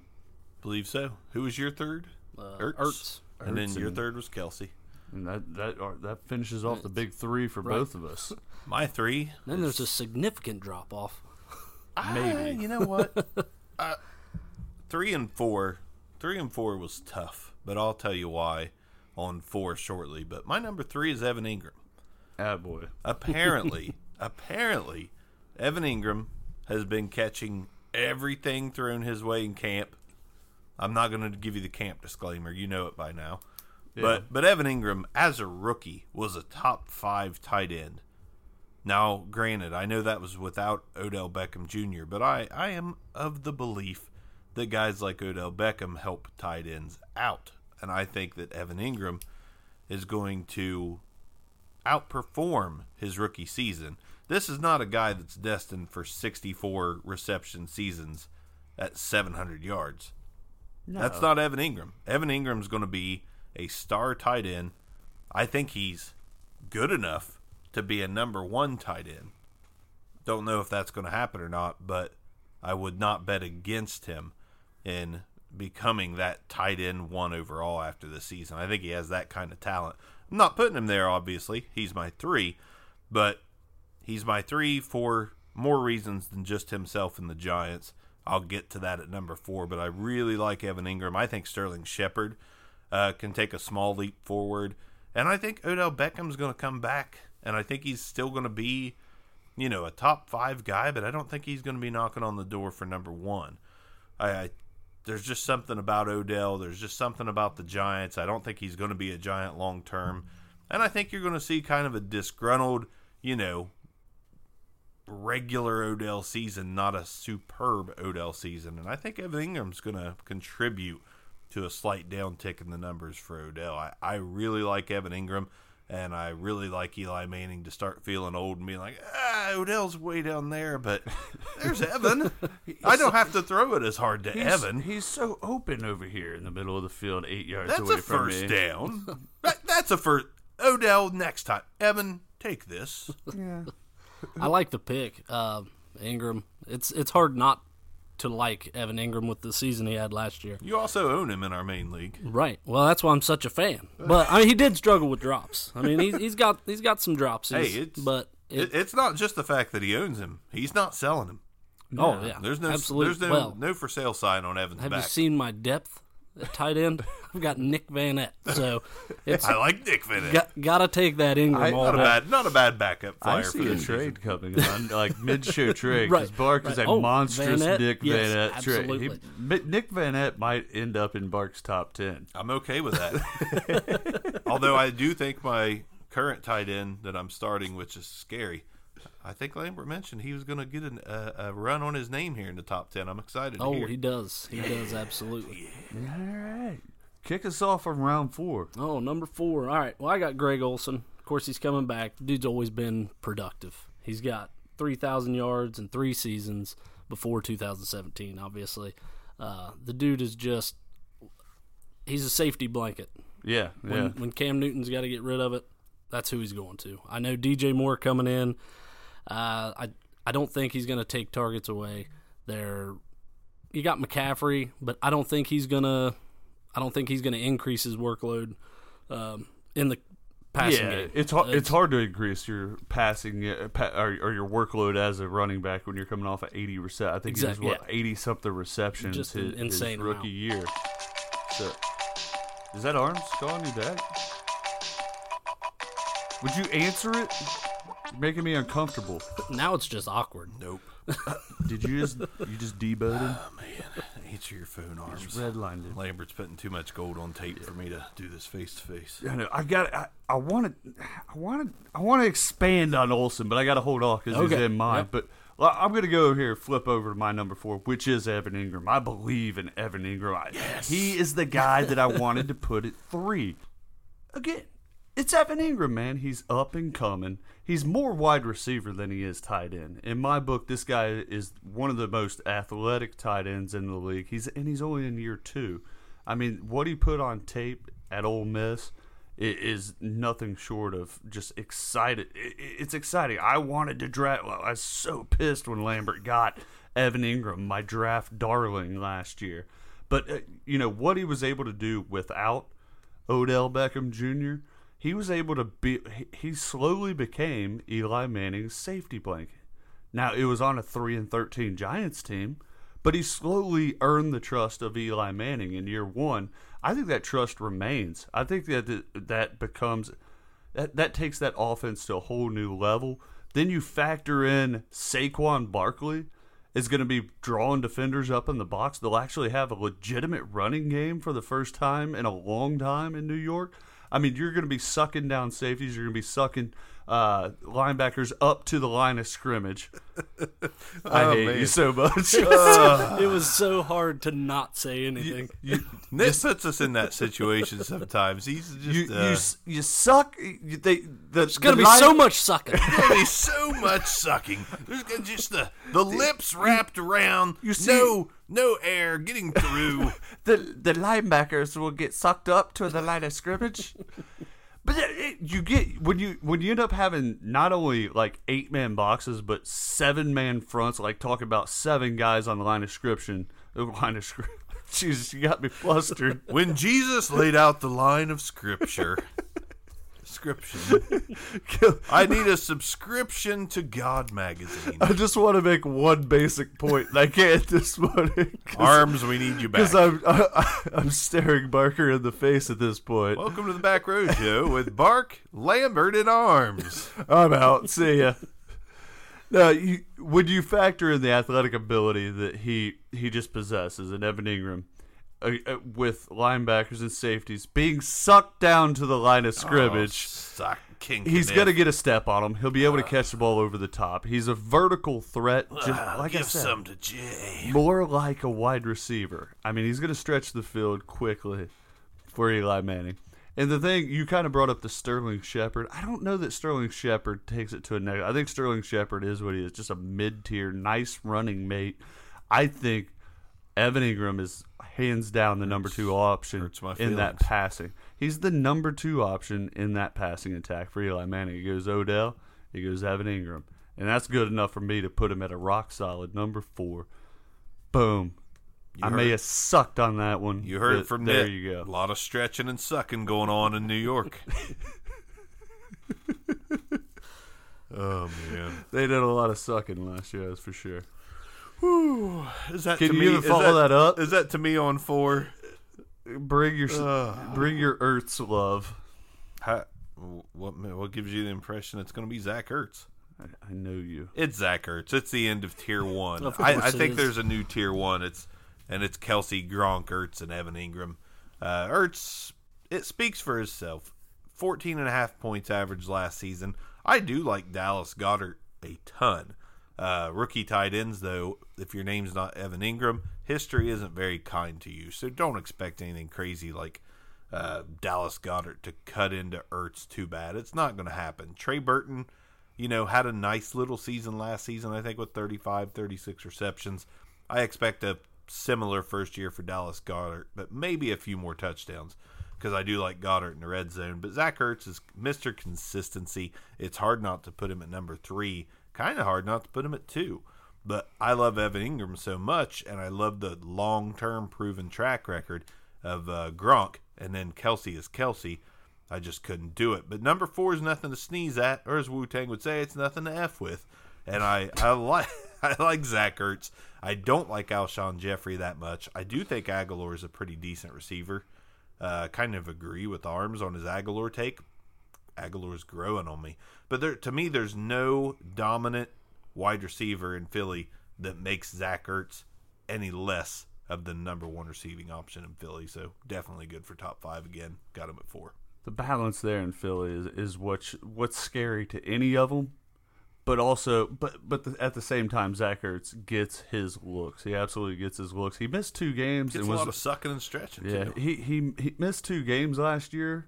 Believe so. Who was your third? Uh, Ertz. Ertz. And then Ertz your third was Kelce. And that that are, that finishes off the big three for both of us. *laughs* My three. Then there's a significant drop off. Maybe. Ah, you know what? *laughs* uh, three and four. Three and four was tough, but I'll tell you why on four shortly. But my number three is Evan Engram. Ah, boy. Apparently, *laughs* apparently, Evan Engram has been catching everything thrown his way in camp. I'm not going to give you the camp disclaimer. You know it by now. But but Evan Engram, as a rookie, was a top five tight end. Now, granted, I know that was without Odell Beckham Jr., but I, I am of the belief that guys like Odell Beckham help tight ends out. And I think that Evan Engram is going to outperform his rookie season. This is not a guy that's destined for 64 reception seasons at 700 yards. That's not Evan Engram. Evan Engram's going to be a star tight end. I think he's good enough to be a number one tight end. Don't know if that's going to happen or not, but I would not bet against him in becoming that tight end one overall after the season. I think he has that kind of talent. I'm not putting him there, obviously. He's my three, but he's my three for more reasons than just himself and the Giants. I'll get to that at number four, but I really like Evan Engram. I think Sterling Shepard uh, can take a small leap forward, and I think Odell Beckham's going to come back, and I think he's still going to be, you know, a top five guy, but I don't think he's going to be knocking on the door for number one. I, I there's just something about Odell. There's just something about the Giants. I don't think he's going to be a Giant long term, and I think you're going to see kind of a disgruntled, you know, regular Odell season, not a superb Odell season. And I think Evan Engram's going to contribute to a slight downtick in the numbers for Odell. I, I really like Evan Engram, and I really like Eli Manning to start feeling old and being like, ah, Odell's way down there, but *laughs* there's Evan. I don't have to throw it as hard to He's, Evan. He's so open over here in the middle of the field, eight yards away. from me. That's a first down. *laughs* That, that's a first. Odell, next time. Evan, take this. Yeah. I like the pick, uh, Engram. It's it's hard not to like Evan Engram with the season he had last year. You also own him in our main league. Right. Well, that's why I'm such a fan. But I mean, he did struggle with drops. I mean, he's, he's got he's got some drops. Hey, He's- it's- but it, It, it's not just the fact that he owns him; he's not selling him. oh yeah, There's no, absolutely. there's no, well, no for sale sign on Evan's have back. you seen my depth at tight end? I've got Nick Vannett, so it's I like Nick Bennett. got, gotta take that Engram I- all not a bad, not a bad backup I flyer for see a this trade season. coming on, *laughs* like mid-show trade, because Right, Bark is right. a Oh, monstrous Vannett? Nick Yes, Vannett trade. He- Nick Vannett might end up in Bark's top ten. I'm okay with that. *laughs* Although I do think my current tight end that I'm starting, which is scary. I think Lambert mentioned he was going to get an, uh, a run on his name here in the top ten. I'm excited. to Oh, hear. he does. He does absolutely. *laughs* All right, kick us off on round four. Oh, number four. All right. Well, I got Greg Olsen. Of course, he's coming back. Dude's always been productive. He's got 3,000 yards in three seasons before 2017, obviously. Uh, the dude is just, he's a safety blanket. Yeah, When, yeah. when Cam Newton's got to get rid of it, that's who he's going to. I know DJ Moore coming in. Uh, I I don't think he's going to take targets away. There, you got McCaffrey, but I don't think he's gonna. I don't think he's going to increase his workload um, in the passing yeah, game. it's hard. It's hard to increase your passing uh, pa- or, or your workload as a running back when you're coming off of 80 rece- I think Exact- he was what yeah. 80 something receptions Just his, insane his rookie amount. year. So, is that Arms calling you back? Would you answer it? You're making me uncomfortable. now it's just awkward. Nope. *laughs* Did you just you just deboed him? Oh, Answer your phone arms. Redlined him. Lambert's putting too much gold on tape for me to do this face to face. I know. I got. I, I want to. I want to. I want to expand on Olsen, but I got to hold off because he's in mine. Yep. But well, I'm going to go over here, flip over to my number four, which is Evan Engram. I believe in Evan Engram. I, He is the guy that I wanted to put at three. Again, it's Evan Engram, man. He's up and coming. He's more wide receiver than he is tight end. In my book, this guy is one of the most athletic tight ends in the league. He's and he's only in year two. I mean, what he put on tape at Ole Miss is nothing short of just excited. It's exciting. I wanted to draft. Well, I was so pissed when Lambert got Evan Engram, my draft darling last year. But uh, you know what he was able to do without Odell Beckham Jr. He was able to be. he- slowly became Eli Manning's safety blanket. Now it was on a three and thirteen Giants team, but he slowly earned the trust of Eli Manning in year one. I think that trust remains. I think that that becomes that that takes that offense to a whole new level. Then you factor in Saquon Barkley is going to be drawing defenders up in the box. They'll actually have a legitimate running game for the first time in a long time in New York. I mean, you're going to be sucking down safeties. You're going to be sucking uh, linebackers up to the line of scrimmage. *laughs* I Oh, hate man. you so much. *laughs* it was so hard to not say anything. *laughs* Nick puts us in that situation sometimes. He's just you, you, uh, s- you suck. You, they, the, There's gonna the be line- so much sucking. There'll be so much sucking. There's gonna just the the lips wrapped around. you see- no no air getting through. the the linebackers will get sucked up to the line of scrimmage. But it, you get when you when you end up having not only like eight man boxes but seven man fronts, like talking about seven guys on the line of scription, the *laughs* line of script. *laughs* Jesus, you got me flustered. when Jesus laid out the line of scripture. *laughs* Subscription. *laughs* I need a subscription to God magazine. I just want to make one basic point. I can't this morning Arms, we need you back. because I'm I, I'm staring Barker in the face at this point. Welcome to the Back Row Show with Bark, Lambert, and Arms. I'm out. See ya. Now, you, when you factor in the athletic ability that he he just possesses in Evan Engram, uh, uh, with linebackers and safeties being sucked down to the line of scrimmage, Suck, King he's going to get a step on him. He'll be able to catch the ball over the top. He's a vertical threat, just Ah, like I said, some to Jay. more like a wide receiver. I mean, he's going to stretch the field quickly for Eli Manning. And the thing you kind of brought up the Sterling Shepard. I don't know that Sterling Shepard takes it to a negative. I think Sterling Shepard is what he is, just a mid-tier, nice running mate. I think Evan Engram is hands down the number two option in that passing. He's the number two option in that passing attack for Eli Manning. He goes Odell, he goes Evan Engram, and that's good enough for me to put him at a rock solid number four. Boom. I may heard- have sucked on that one. You heard it from there. Nick. You go. A lot of stretching and sucking going on in New York. *laughs* oh man, They did a lot of sucking last year, that's for sure. Is that Can to you me? even follow that up? Is that to me on four? Bring your bring your Ertz love. How, what what gives you the impression it's going to be Zach Ertz? I, I know you. It's Zach Ertz. It's the end of tier *laughs* one. Of I, I think is. there's a new tier one. It's and it's Kelce, Gronk, Ertz, and Evan Engram. Uh, Ertz, it speaks for itself. 14 and a half points average last season. I do like Dallas Goedert a ton. Uh, rookie tight ends, though, if your name's not Evan Engram, history isn't very kind to you. So don't expect anything crazy like uh, Dallas Goedert to cut into Ertz too bad. It's not going to happen. Trey Burton, you know, had a nice little season last season, I think, with 35, 36 receptions. I expect a similar first year for Dallas Goedert, but maybe a few more touchdowns because I do like Goedert in the red zone. But Zach Ertz is Mr. Consistency. It's hard not to put him at number three, kind of hard not to put him at two. But I love Evan Engram so much, and I love the long term proven track record of uh, Gronk, and then Kelce is Kelce. I just couldn't do it. But number four is nothing to sneeze at, or as Wu Tang would say, it's nothing to f with. And I, I like *laughs* I like Zach Ertz. I don't like Alshon Jeffery that much. I do think Agholor is a pretty decent receiver. Uh, kind of agree with Arms on his Agholor take. Agholor's growing on me, but there to me, there's no dominant wide receiver in Philly that makes Zach Ertz any less of the number one receiving option in Philly. So definitely good for top five again. Got him at four. The balance there in Philly is is what's what's scary to any of them, but also but but the, at the same time, Zach Ertz gets his looks. He absolutely gets his looks. He missed two games Gets and a was lot of sucking and stretching. Yeah, too. he, he he missed two games last year,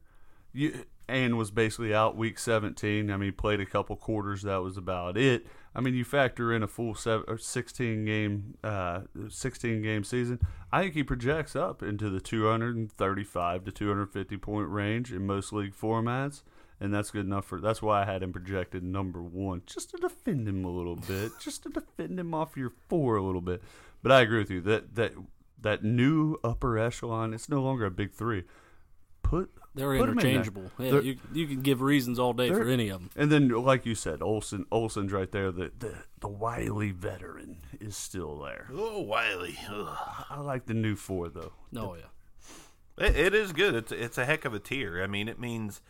you, and was basically out week 17. I mean, he played a couple quarters. That was about it. I mean, you factor in a full seven, or 16 game uh, 16 game season. I think he projects up into the 235 to 250 point range in most league formats. and that's good enough for. That's why I had him projected number one, just to defend him a little bit, *laughs* just to defend him off your four a little bit. But I agree with you that that that new upper echelon, it's no longer a big three. Put They're put 'em in interchangeable. Yeah, They're- you you can give reasons all day for any of them. And then, like you said, Olsen, Olsen's right there. The the the wily veteran is still there. Oh, Wiley. Ugh. I like the new four though. Oh yeah. It, it is good. It's it's a heck of a tier. I mean, it means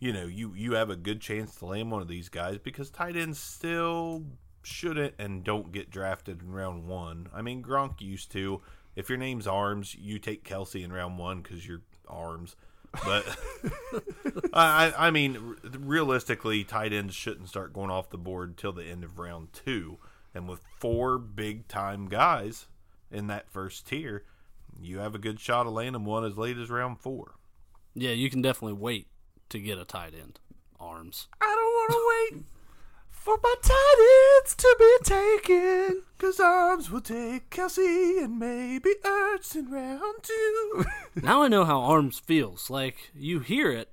you know you you have a good chance to land one of these guys because tight ends still shouldn't and don't get drafted in round one. I mean, Gronk used to. If your name's Arms, you take Kelce in round one because you're Arms. But *laughs* I I I mean, realistically, tight ends shouldn't start going off the board till the end of round two. And with four big time guys in that first tier, you have a good shot of landing one as late as round four. Yeah, you can definitely wait to get a tight end. Arms. I don't want to wait for my tight ends to be taken. Cause arms will take Kelce and maybe Ertz in round two. *laughs* now I know how arms feels. Like you hear it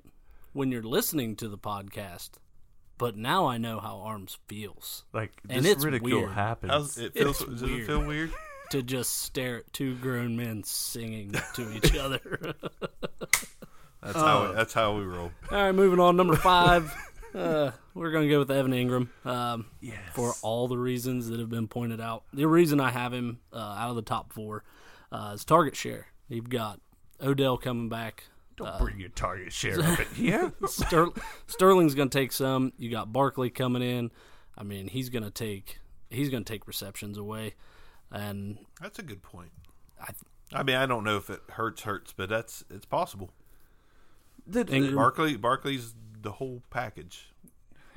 when you're listening to the podcast, but now I know how arms feels. Like And this it's ridicule weird. happens. How's it feels? It's Does it weird. feel weird? To just stare at two grown men singing to each *laughs* other. *laughs* That's how uh. that's how we roll. All right, moving on. Number five. Uh, we're going to go with Evan Engram um, for all the reasons that have been pointed out. The reason I have him uh, out of the top four uh, is target share. You've got Odell coming back. Don't bring your target share up in here. *laughs* Ster- Sterling's going to take some. You got Barkley coming in. I mean, he's going to take he's going to take receptions away, and That's a good point. I, I mean, I don't know if it hurts, hurts, but that's it's possible. Engram, Barkley, Barkley's the whole package.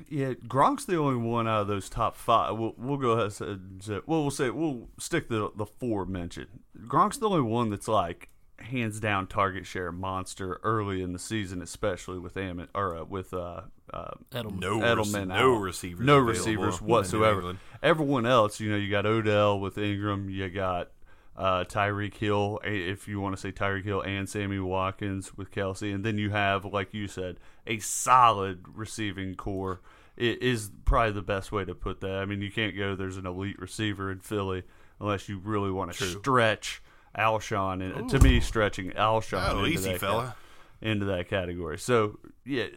Yeah, Gronk's the only one out of those top five. We'll, we'll go ahead and say, well, we'll say we'll stick the the four mentioned. Gronk's the only one that's like hands down target share monster early in the season, especially with Am or uh, with uh, uh, Edelman. No, Edelman, rec- no out. receivers, no receivers whatsoever. Everyone else, you know, you got Odell with Engram, you got uh, Tyreek Hill, if you want to say Tyreek Hill and Sammy Watkins with Kelce, and then you have, like you said, a solid receiving core. It is probably the best way to put that. I mean, you can't go. There's an elite receiver in Philly unless you really want to stretch Alshon. And to me, stretching Alshon Oh, into easy, that fella. ca- into that category. So yeah,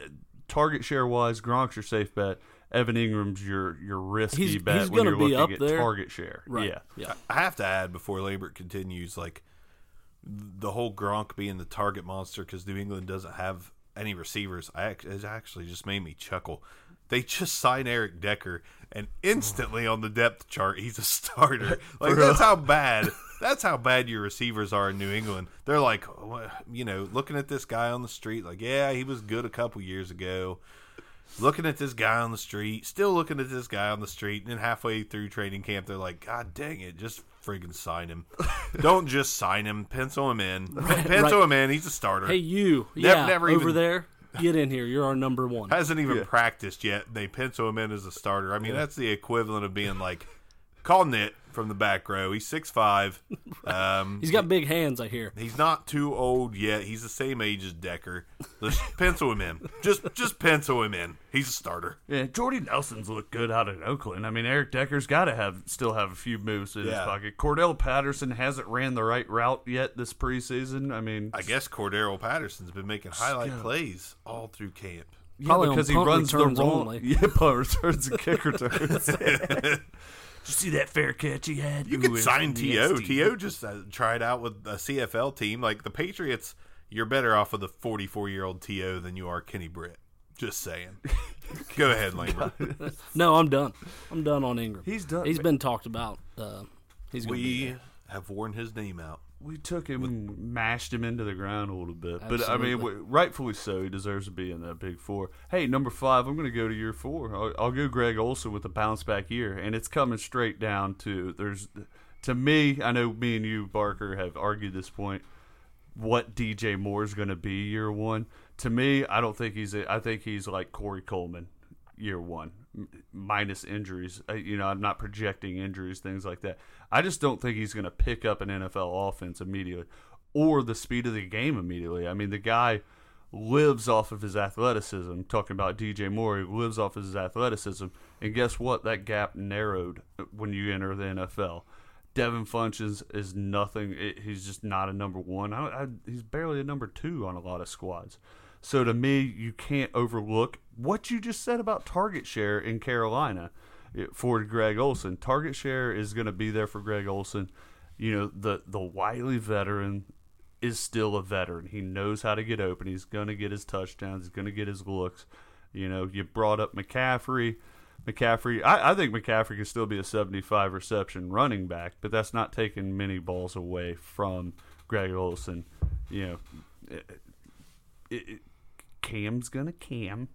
target share wise, Gronk's your safe bet. Evan Engram's your your risky He's- bet he's when gonna you're be looking up at there. target share. right? Yeah. yeah. I have to add before Lambert continues, like the whole Gronk being the target monster because New England doesn't have any receivers. I act- it actually just made me chuckle. They just signed Eric Decker, and instantly on the depth chart, he's a starter. *laughs* Like that's how bad. *laughs* That's how bad your receivers are in New England. They're like, you know, looking at this guy on the street, like, yeah, he was good a couple years ago. Looking at this guy on the street, still looking at this guy on the street, and then halfway through training camp, they're like, God dang it, just friggin' sign him. *laughs* Don't just sign him, pencil him in. Pencil right. him in, he's a starter. Hey, you, Nev- yeah, never over even- there, get in here. You're our number one. Hasn't even practiced yet. They pencil him in as a starter. I mean, that's the equivalent of being like, call Nit from the back row. He's six five. *laughs* Um, He's got big hands, I hear. He's not too old yet. He's the same age as Decker. Let's *laughs* pencil him in. Just just pencil him in. He's a starter. Yeah, Jordy Nelson's looked good out in Oakland. I mean, Eric Decker's got to have still have a few moves in his pocket. Cordarrelle Patterson hasn't ran the right route yet this preseason. I mean, I guess Cordarrelle Patterson's been making highlight plays all through camp. yeah, Probably on because he runs the returns wrong. only. *laughs* Yeah, punt returns and kick returns. Did you see that fair catch he had? You Ooh, could sign. To. To just uh, tried out with a CFL team like the Patriots. You're better off with a 44 year old To than you are Kenny Britt. Just saying. *laughs* Go ahead, Lambert. *laughs* No, I'm done. I'm done on Engram. He's done. He's been talked about. Uh, he's gonna be We have worn his name out. We took him and mashed him into the ground a little bit. But I mean, rightfully so. He deserves to be in that big four. Hey, number five, I'm going to go to year four. I'll, I'll go Greg Olsen with a bounce back year. And it's coming straight down to there's, to me, I know me and you, Barker, have argued this point. What DJ Moore is going to be year one. To me, I don't think he's, a, I think he's like Corey Coleman year one m- minus injuries. Uh, You know, I'm not projecting injuries, things like that. I just don't think he's going to pick up an NFL offense immediately or the speed of the game immediately. I mean, the guy lives off of his athleticism. Talking about DJ Moore, he lives off of his athleticism. And guess what? That gap narrowed when you enter the NFL. Devin Funchess is nothing. It, he's just not a number one. I, I, he's barely a number two on a lot of squads. So to me, you can't overlook what you just said about target share in Carolina for Greg Olsen. Target share is going to be there for Greg Olsen. You know, the the wily veteran is still a veteran. He knows how to get open. He's going to get his touchdowns. He's going to get his looks. You know, you brought up McCaffrey. McCaffrey, I, I think McCaffrey can still be a 75 reception running back, but that's not taking many balls away from Greg Olsen. You know, it, it, Cam's going to cam.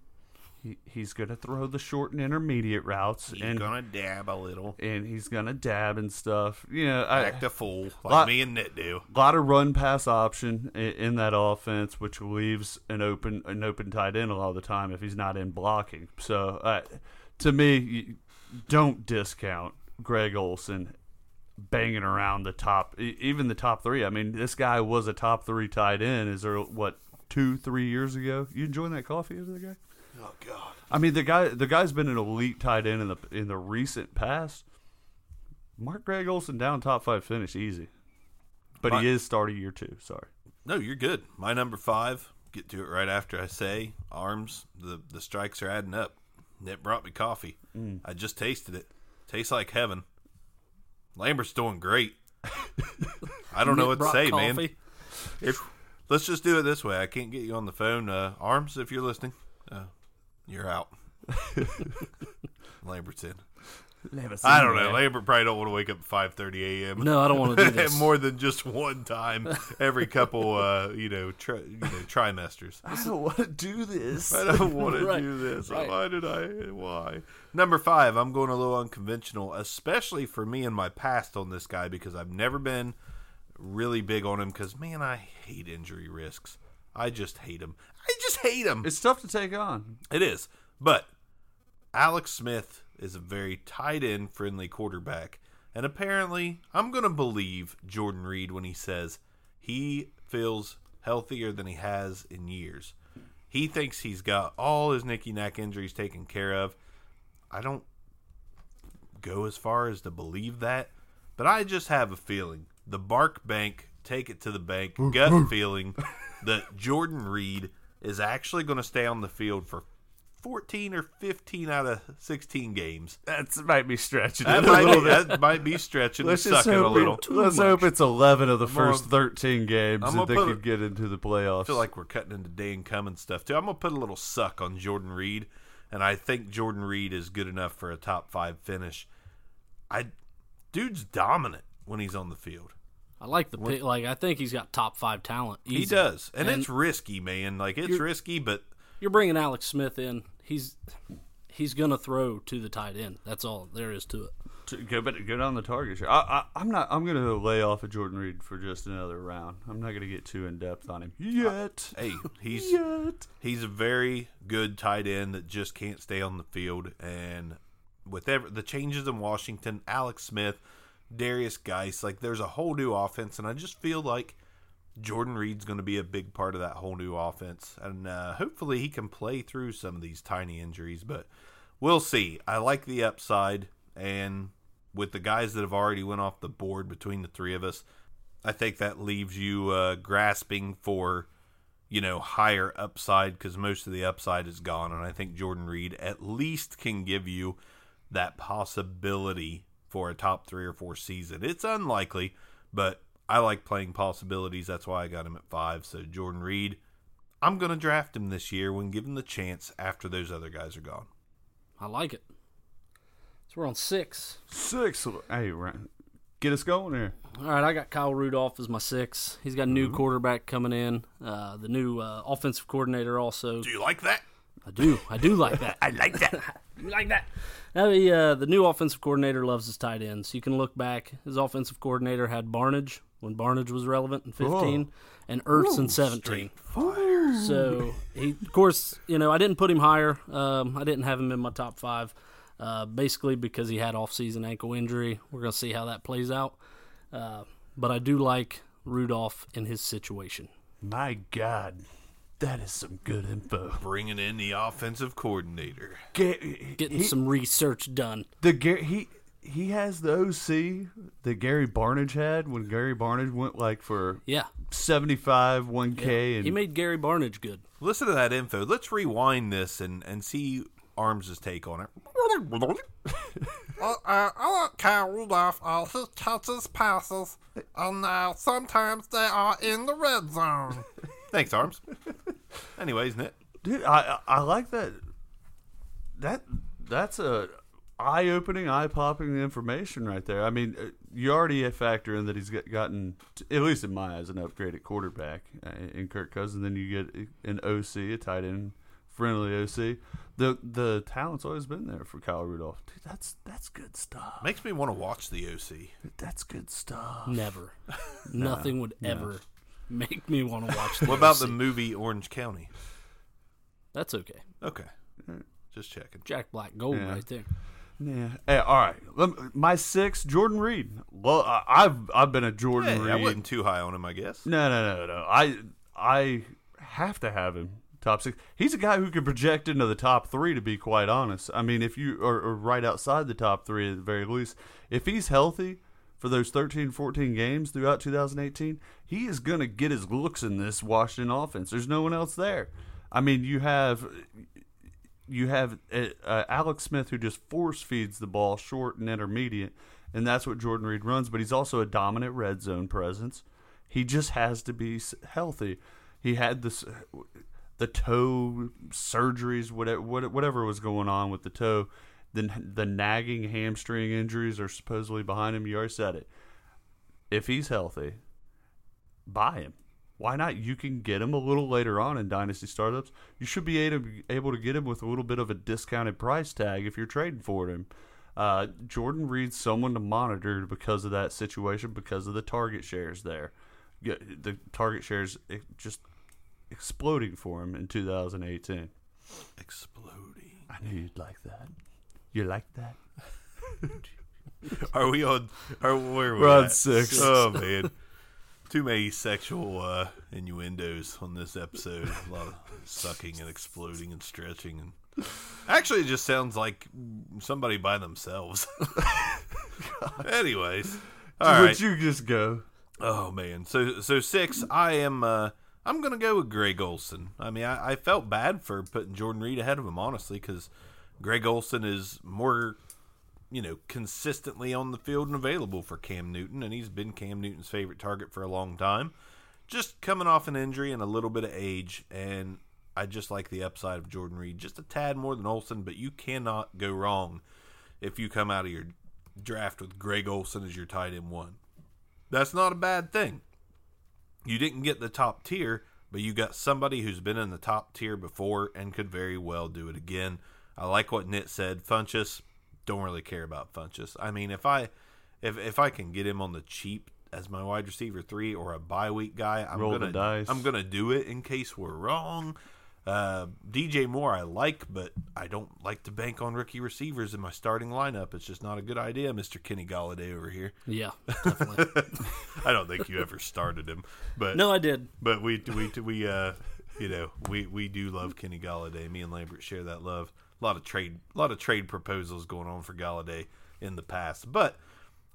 He, he's going to throw the short and intermediate routes. He's and, gonna dab a little, and he's going to dab and stuff. You know, I, act a fool like Lot- me and Nit do. A lot of run pass option in, in that offense, which leaves an open an open tight end a lot of the time if he's not in blocking. So, uh, to me, don't discount Greg Olsen banging around the top, even the top three. I mean, this guy was a top three tight end. Is there what two, three years ago? You enjoying that coffee over there, guy? Oh God. I mean, the guy the guy's been an elite tight end in the in the recent past. Mark Greg Olsen down top five finish easy, but My- he is starting year two. Sorry. No, you're good. My number five. Get to it right after I say arms. The the strikes are adding up. It brought me coffee. Mm. I just tasted it. Tastes like heaven. Lambert's doing great. I don't know what to Brought say, man. If let's just do it this way. I can't get you on the phone. Uh, arms, if you're listening, uh, you're out. *laughs* Lambert's in. I don't know. Lambert probably don't want to wake up at five thirty a.m. No, I don't want to do *laughs* this. more than just one time every couple, uh, you know, tri- you know, trimesters. I don't want to do this. I don't want to *laughs* Right, do this. right. Why did I? Why? Number five, I'm going a little unconventional, especially for me and my past on this guy because I've never been really big on him. Because man, I hate injury risks. I just hate him. I just hate him. It's tough to take on. It is. But Alex Smith is a very tight end friendly quarterback. And apparently, I'm going to believe Jordan Reed when he says he feels healthier than he has in years. He thinks he's got all his Nicky Knack injuries taken care of. I don't go as far as to believe that, but I just have a feeling. The Bark Bank, take it to the bank, gut feeling *laughs* that Jordan Reed is actually going to stay on the field for 14 or 15 out of 16 games. That might be stretching That it a might, little be, bit. that might be stretching Let's just sucking a hope, little. it- let's hope it's 11 of the first gonna- 13 games I'm that gonna they put could it- get into the playoffs. I feel like we're cutting into Dan Cummins stuff too. I'm gonna put a little suck on Jordan Reed, and I think Jordan Reed is good enough for a top five finish. I, dude's dominant when he's on the field. I like the pick. Like I think he's got top five talent. He does, and, And it's risky, man. Like it's risky, but You're bringing Alex Smith in. He's he's gonna throw to the tight end. That's all there is to it. To go, but go down the target share. I, I, I'm not. I'm going to lay off of Jordan Reed for just another round. I'm not going to get too in depth on him yet. hey, he's yet. he's a very good tight end that just can't stay on the field. And with ever, the changes in Washington, Alex Smith, Derrius Guice, like there's a whole new offense, and I just feel like Jordan Reed's going to be a big part of that whole new offense, and uh, hopefully he can play through some of these tiny injuries. But we'll see. I like the upside, and with the guys that have already went off the board between the three of us, I think that leaves you uh, grasping for you know, higher upside because most of the upside is gone. And I think Jordan Reed at least can give you that possibility for a top three or four season. It's unlikely, but I like playing possibilities. That's why I got him at five. So Jordan Reed, I'm going to draft him this year when given the chance after those other guys are gone. I like it. So we're on six. Six. Hey, Ryan, get us going here. All right, I got Kyle Rudolph as my six. He's got a new quarterback coming in. Uh, the new uh, offensive coordinator also. Do you like that? I do. I do like that. *laughs* I like that. *laughs* You like that? Now the uh, the new offensive coordinator loves his tight ends. You can look back. His offensive coordinator had Barnidge when Barnidge was relevant in fifteen, and Ertz in seventeen. So he, of course, you know I didn't put him higher. Um, I didn't have him in my top five, uh, basically because he had off-season ankle injury. We're gonna see how that plays out. Uh, but I do like Rudolph in his situation. My God. That is some good info. Bringing in the offensive coordinator. Ga- Getting he- some research done. the Gar- he he has the OC that Gary Barnidge had when Gary Barnidge went like for Yeah. seventy five one K and He made Gary Barnidge good. Listen to that info. Let's rewind this and, and see Arms' take on it. Uh, uh, I like Kyle Rudolph. Uh, he touches, passes, and uh, sometimes they are in the red zone. *laughs* Thanks, Arms. *laughs* Anyways, Nick. dude, I I I like that. That that's a eye opening, eye popping information right there. I mean, uh, you already factor in that he's got, gotten, at least in my eyes, an upgraded quarterback uh, in Kirk Cousins. Then you get an OC, a tight end, friendly OC. The the talent's always been there for Kyle Rudolph. Dude, that's that's good stuff. Makes me want to watch the OC. That's good stuff. Never. *laughs* Nothing would ever make me want to watch. The What about the movie Orange County? That's okay. Okay. Just checking. Jack Black Gold Yeah. right there. Yeah. Hey, all right. Let me- My six, Jordan Reed. Well, I- I've I've been a Jordan Hey, Reed. I wasn't too high on him, I guess. No, no, no, no. I I have to have him top six. He's a guy who can project into the top three. To be quite honest, I mean, if you are, are right outside the top three at the very least, if he's healthy for those 13, 14 games throughout 2018, he is going to get his looks in this Washington offense. There's no one else there. I mean, you have you have uh, uh, Alex Smith who just force feeds the ball short and intermediate, and that's what Jordan Reed runs. But he's also a dominant red zone presence. He just has to be healthy. He had this the toe surgeries, whatever whatever was going on with the toe. Then the nagging hamstring injuries are supposedly behind him. You already said it. If he's healthy, buy him. Why not? You can get him a little later on in dynasty startups. You should be able, to get him with a little bit of a discounted price tag if you're trading for him. Uh, Jordan Reed's someone to monitor because of that situation, because of the target shares there. The target shares eh, just exploding for him in 2018. Exploding. I knew you'd like that. You like that? *laughs* Are we on? Are, where are we We're on at? six. Oh man, too many sexual uh, innuendos on this episode. A lot of sucking and exploding and stretching, and actually, it just sounds like somebody by themselves. *laughs* *laughs* Anyways, all Would right. you just go? Oh man, so so six. I am. uh I'm gonna go with Greg Olsen. I mean, I, I felt bad for putting Jordan Reed ahead of him, honestly, because Greg Olsen is more, you know, consistently on the field and available for Cam Newton, and he's been Cam Newton's favorite target for a long time. Just coming off an injury and a little bit of age, and I just like the upside of Jordan Reed, just a tad more than Olsen, but you cannot go wrong if you come out of your draft with Greg Olsen as your tight end one. That's not a bad thing. You didn't get the top tier, but you got somebody who's been in the top tier before and could very well do it again. I like what Nit said. Funchess, don't really care about Funchess. I mean, if I if if I can get him on the cheap as my wide receiver three or a bye week guy, I'm Roll gonna dice. I'm gonna do it in case we're wrong. Uh, DJ Moore I like, but I don't like to bank on rookie receivers in my starting lineup. It's just not a good idea, Mister Kenny Golladay over here. Yeah, *laughs* definitely. I don't think you ever started him, but no, I did. but we we we uh you know we we do love Kenny Golladay. Me and Lambert share that love. A lot of trade a lot of trade proposals going on for Golladay in the past, but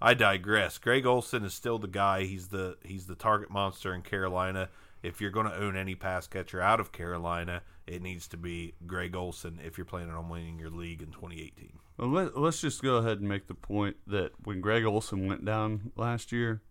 I digress. Greg Olsen is still the guy. He's the he's the target monster in Carolina. If you're going to own any pass catcher out of Carolina, it needs to be Greg Olsen if you're planning on winning your league in 2018. Well, let, let's just go ahead and make the point that when Greg Olsen went down last year,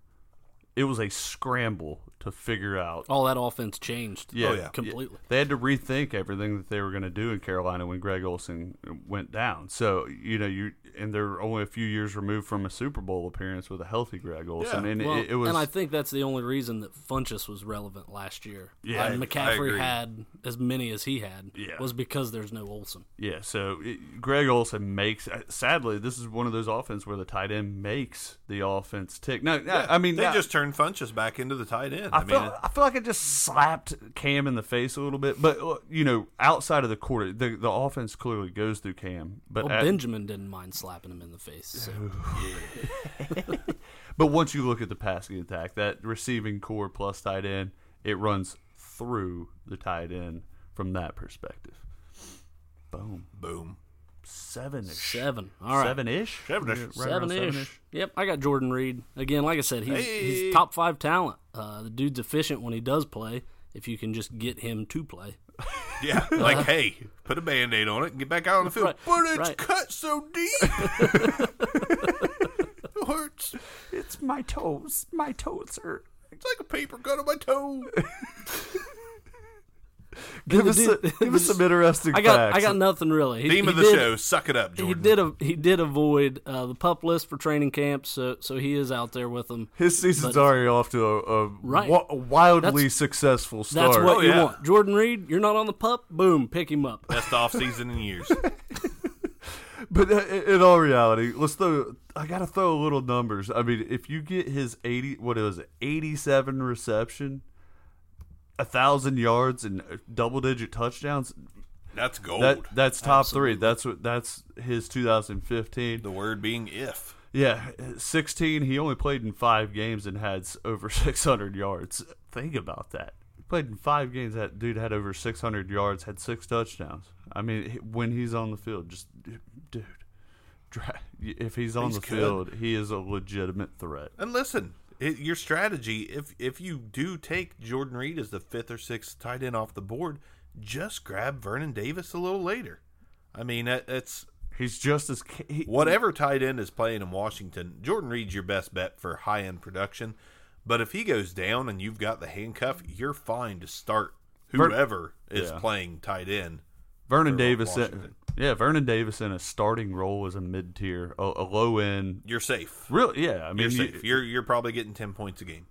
it was a scramble to figure out. All that offense changed. Yeah, Oh, yeah. completely. They had to rethink everything that they were going to do in Carolina when Greg Olsen went down. So you know, you and they're only a few years removed from a Super Bowl appearance with a healthy Greg Olsen, Yeah. and Well, it, it was. and I think that's the only reason that Funchess was relevant last year. Yeah, and I- I McCaffrey agree. had as many as he had. Yeah. was because there's no Olsen. Yeah, so it, Greg Olsen makes. uh, Sadly, this is one of those offenses where the tight end makes the offense tick. No, no, I mean they now- just turned Funchess back into the tight end. I, I, mean, feel I feel like it just slapped Cam in the face a little bit, but uh, you know, outside of the quarter, the the offense clearly goes through Cam. But Well, at- Benjamin didn't mind slapping him in the face. So. *laughs* but once you look at the passing attack, that receiving core plus tight end, it runs through the tight end from that perspective. Boom. Boom. Seven ish. Seven. All right. Seven ish. Seven-ish. Seven ish. Yep, I got Jordan Reed again. Like I said, he's, Hey. he's top five talent. Uh, the dude's efficient when he does play. If you can just get him to play, *laughs* Yeah, like uh-huh. hey, put a band aid on it and get back out on the field. Right, But it's right. cut so deep. *laughs* it hurts. It's my toes. My toes hurt. It's like a paper cut on my toe. *laughs* Give us, dude- a, *laughs* give us some interesting I got facts. I got nothing really. He, Theme he of the did- show. Suck it up, He did a, he did avoid uh, the pup list for training camps, so so he is out there with them. His season's But- already off to a, a Right. wa- wildly That's- successful start. That's what Oh, you yeah. want. Jordan Reed, you're not on the pup. Boom, pick him up. Best off season in years. *laughs* *laughs* But uh, in all reality, let's throw. I gotta throw a little numbers. I mean, if you get his eighty, what is it, eighty-seven reception, a thousand yards and uh, double-digit touchdowns, That's gold. that that's top three. That's what that's his 2015. the word being if. Yeah, 16. He only played in five games and had over *laughs* 600 yards. Think about that. He played in five games. That dude had over 600 yards, had six touchdowns. I mean, when he's on the field, just dude, if he's on He's the good. field, he is a legitimate threat. And listen, it, your strategy, if if you do take Jordan Reed as the fifth or sixth tight end off the board, just grab Vernon Davis a little later. I mean, that, that's He's just as he, whatever tight end is playing in Washington. Jordan Reed's your best bet for high end production. But if he goes down and you've got the handcuff, you're fine to start Ver- whoever is Yeah. playing tight end. Vernon Davis. Uh, Washington. Yeah, Vernon Davis in a starting role as a mid tier, a, a low end. You're safe. Really? Yeah, I mean, You're you- safe. You're you're probably getting ten points a game.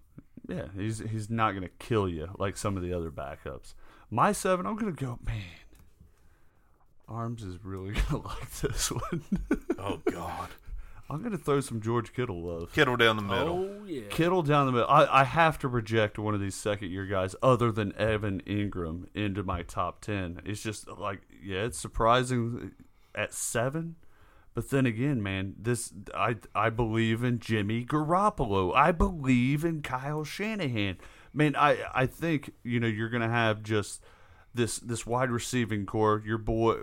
Yeah, he's he's not gonna kill you like some of the other backups. My seven, I'm gonna go. Man, Arms is really *laughs* gonna like this one. Oh God, I'm gonna throw some George Kittle love. Kittle down the middle. Oh yeah. Kittle down the middle. I, I have to reject one of these second year guys other than Evan Engram into my top ten. It's just like yeah, it's surprising at seven. But then again, man, this I I believe in Jimmy Garoppolo. I believe in Kyle Shanahan. Man, I I think you know you're gonna have just this this wide receiving core. Your boy,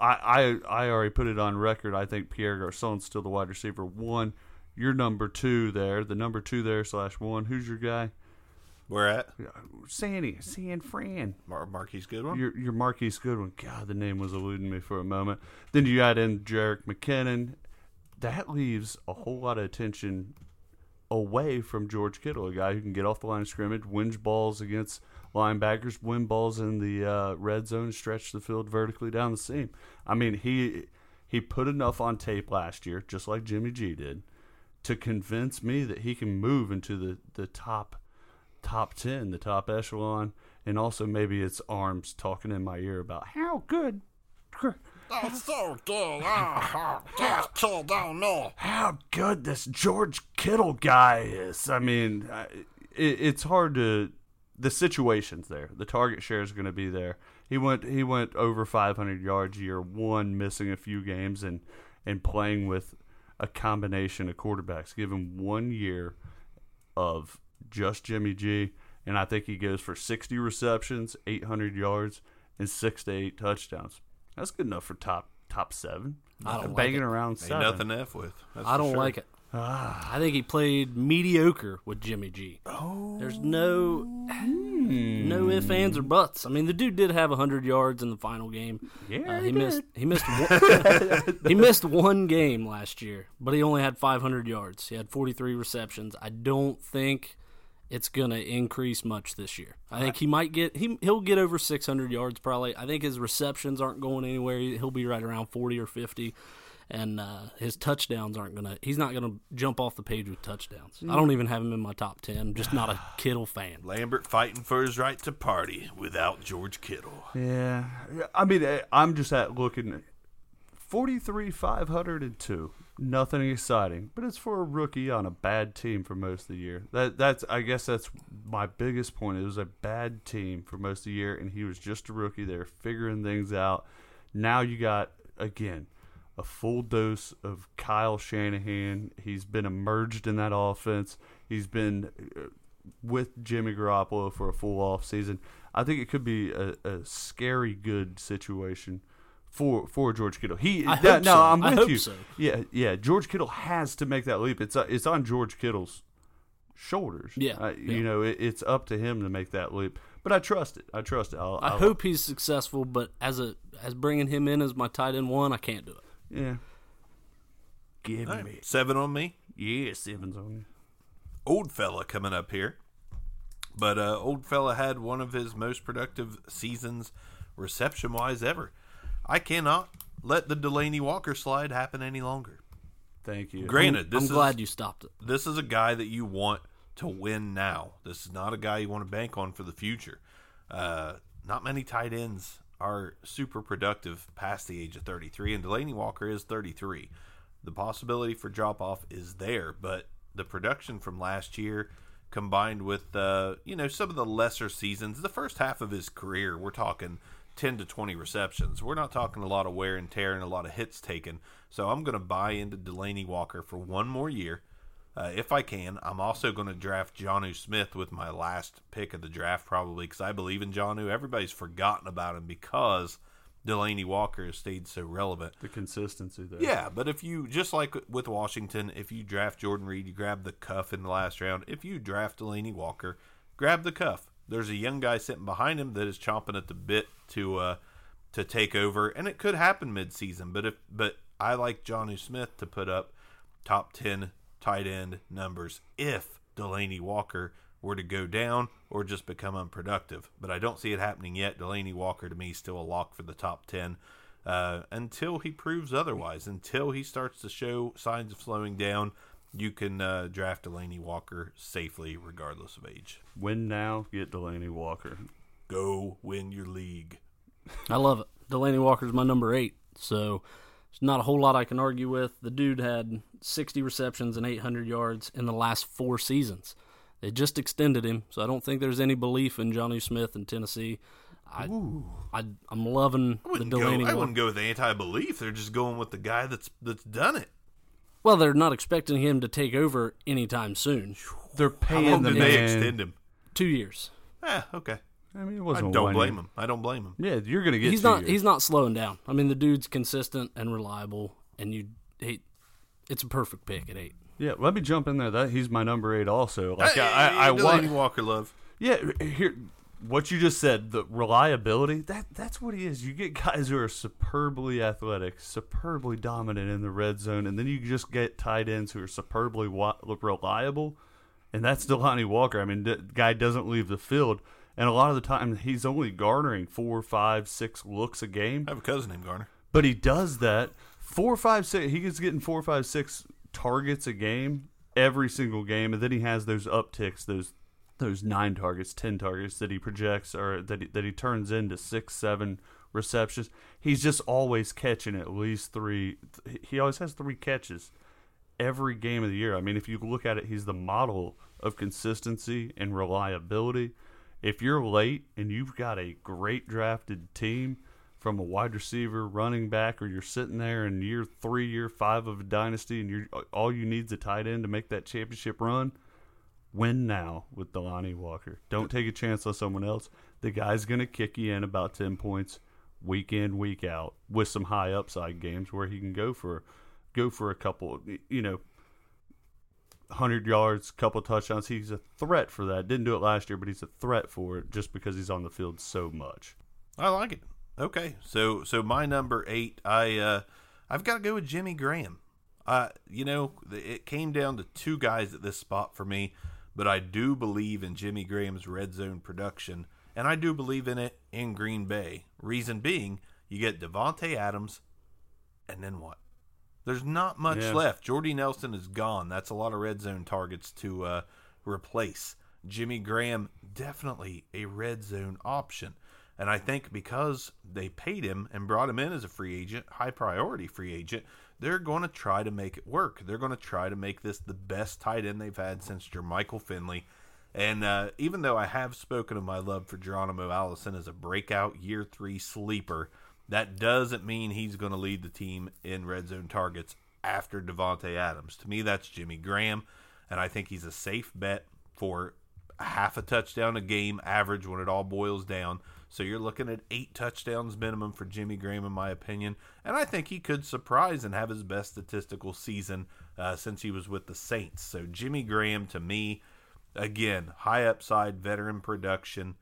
I I I already put it on record. I think Pierre Garcon's still the wide receiver one. You're number two there, the number two there slash one. Who's your guy? Where at? Sandy, San Fran. Mar- Marquise Goodwin. Your your Marquise Goodwin. God, the name was eluding me for a moment. Then you add in Jerick McKinnon. That leaves a whole lot of attention away from George Kittle, a guy who can get off the line of scrimmage, wins balls against linebackers, win balls in the uh, red zone, stretch the field vertically down the seam. I mean, he he put enough on tape last year, just like Jimmy G did, to convince me that he can move into the, the top top 10, the top echelon, and also maybe it's arms talking in my ear about how good That's so good. Ah, just chill down there. how good this George Kittle guy is. I mean, it, it's hard to the situations there. The target share is going to be there. He went he went over 500 yards year one, missing a few games and and playing with a combination of quarterbacks. Give him one year of just Jimmy G, and I think he goes for 60 receptions, 800 yards, and six to eight touchdowns. That's good enough for top top seven. I don't like banging it. around Ain't seven. nothing to f with. That's I don't sure. like it. I think he played mediocre with Jimmy G. Oh, there's no no ifs, ands, or buts. I mean, the dude did have hundred yards in the final game. Yeah, Uh, he he missed. He missed. One, *laughs* he missed one game last year, but he only had 500 yards. He had 43 receptions. I don't think it's gonna increase much this year. I think he might get he he'll get over 600 yards probably. I think his receptions aren't going anywhere. He'll be right around 40 or 50. And uh, his touchdowns aren't gonna. He's not gonna jump off the page with touchdowns. I don't even have him in my top ten. I'm just not a *sighs* Kittle fan. Lambert fighting for his right to party without George Kittle. Yeah, I mean, eh, I'm just at looking. Forty-three, five hundred and two. Nothing exciting, but it's for a rookie on a bad team for most of the year. That that's I guess that's my biggest point. It was a bad team for most of the year, and he was just a rookie. They're figuring things out. Now you got again a full dose of Kyle Shanahan. He's been emerged in that offense. He's been uh, with Jimmy Garoppolo for a full off season, I think it could be a, a scary good situation for for George Kittle. He I no, hope no, so. I'm with you. so. Yeah, yeah. George Kittle has to make that leap. It's uh, it's on George Kittle's shoulders. Yeah, Uh, yeah. you know, it, it's up to him to make that leap. But I trust it. I trust it. I'll, I I'll- hope he's successful, but as a as bringing him in as my tight end one, I can't do it. Yeah. Give All right, me. Seven on me. Yeah, seven's on you. old fella coming up here. But uh, old fella had one of his most productive seasons reception wise ever. I cannot let the Delanie Walker slide happen any longer. Thank you. Granted, this I'm is glad you stopped it. this is a guy that you want to win now. This is not a guy you want to bank on for the future. Uh, not many tight ends are super productive past the age of 33, and Delanie Walker is 33. The possibility for drop off is there, but the production from last year combined with uh, you know some of the lesser seasons, the first half of his career, we're talking 10 to 20 receptions. We're not talking a lot of wear and tear and a lot of hits taken. So I'm going to buy into Delanie Walker for one more year. Uh, if I can, I'm also going to draft Jonnu Smith with my last pick of the draft, probably because I believe in Jonnu. Everybody's forgotten about him because Delanie Walker has stayed so relevant. The consistency there. Yeah, but if you just like with Washington, if you draft Jordan Reed, you grab the cuff in the last round. If you draft Delanie Walker, grab the cuff. There's a young guy sitting behind him that is chomping at the bit to uh, to take over, and it could happen mid-season. But if but I like Johnny Smith to put up top ten tight end numbers if Delanie Walker were to go down or just become unproductive. But I don't see it happening yet. Delanie Walker to me is still a lock for the top ten uh, until he proves otherwise. Until he starts to show signs of slowing down, you can uh, draft Delanie Walker safely, regardless of age. Win now, get Delanie Walker. Go win your league. I love it. Delanie Walker's my number eight, so there's not a whole lot I can argue with. The dude had 60 receptions and 800 yards in the last four seasons. They just extended him, so I don't think there's any belief in Johnny Smith in Tennessee. I, I I'm loving I the wouldn't, Delanie. go, I Walker. wouldn't go with anti-belief. They're just going with the guy that's that's done it. Well, they're not expecting him to take over anytime soon. They're paying How paying long the did man. they extend him? Two years. Eh, okay. I mean, it wasn't I don't one blame year. him. I don't blame him. Yeah, you're gonna get. he's two not years. he's not slowing down. I mean, the dude's consistent and reliable, and you he, it's a perfect pick at eight. Yeah, let me jump in there. That he's my number eight. Also, like Hey, I, I, I want. Walker love. Yeah, here. What you just said, the reliability, that that's what he is. You get guys who are superbly athletic, superbly dominant in the red zone, and then you just get tight ends who are superbly wa- reliable, and that's Delanie Walker. I mean, the guy doesn't leave the field, and a lot of the time he's only garnering four, five, six looks a game. I have a cousin named Garner. But he does that four, five, six. He is getting four, five, six targets a game every single game, and then he has those upticks, those those nine targets, ten targets that he projects or that he, that he turns into six, seven receptions. He's just always catching at least three. He always has three catches every game of the year. I mean, if you look at it, he's the model of consistency and reliability. If you're late and you've got a great drafted team from a wide receiver, running back, or you're sitting there in year three, year five of a dynasty, and you're all you need is a tight end to make that championship run, win now with Delanie Walker. Don't take a chance on someone else. The guy's gonna kick you in about ten points week in, week out, with some high upside games where he can go for go for a couple, you know, hundred yards, couple touchdowns. He's a threat for that. Didn't do it last year, but he's a threat for it just because he's on the field so much. I like it. Okay, so so my number eight, I uh, I've got to go with Jimmy Graham. Uh, you know, it came down to two guys at this spot for me, but I do believe in Jimmy Graham's red zone production, and I do believe in it in Green Bay. Reason being, you get Davante Adams, and then what? There's not much Yeah. left. Jordy Nelson is gone. That's a lot of red zone targets to uh, replace. Jimmy Graham, definitely a red zone option. And I think because they paid him and brought him in as a free agent, high priority free agent, they're going to try to make it work. They're going to try to make this the best tight end they've had since Jermichael Finley. And uh, even though I have spoken of my love for Geronimo Allison as a breakout year three sleeper, that doesn't mean he's going to lead the team in red zone targets after Davante Adams. To me, that's Jimmy Graham, and I think he's a safe bet for half a touchdown a game average when it all boils down. So you're looking at eight touchdowns minimum for Jimmy Graham, in my opinion. And I think he could surprise and have his best statistical season uh, since he was with the Saints. So Jimmy Graham, to me, again, high upside, veteran production.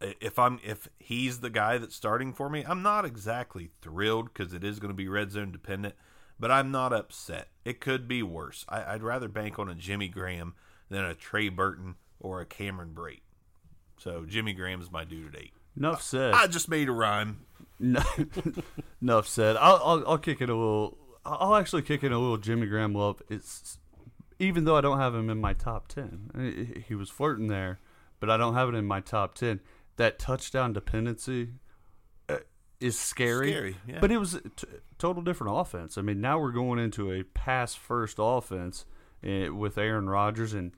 If I'm if he's the guy that's starting for me, I'm not exactly thrilled because it is going to be red zone dependent, but I'm not upset. It could be worse. I, I'd rather bank on a Jimmy Graham than a Trey Burton or a Cameron Brate. So Jimmy Graham's my dude at eight. Enough said. I just made a rhyme. No, *laughs* enough said. I'll, I'll I'll kick it a little. I'll actually kick in a little Jimmy Graham love. It's even though I don't have him in my top ten. He- He was flirting there, but I don't have it in my top ten. That touchdown dependency uh, is scary. Scary, yeah. But it was a t- total different offense. I mean, now we're going into a pass first offense uh, with Aaron Rodgers and.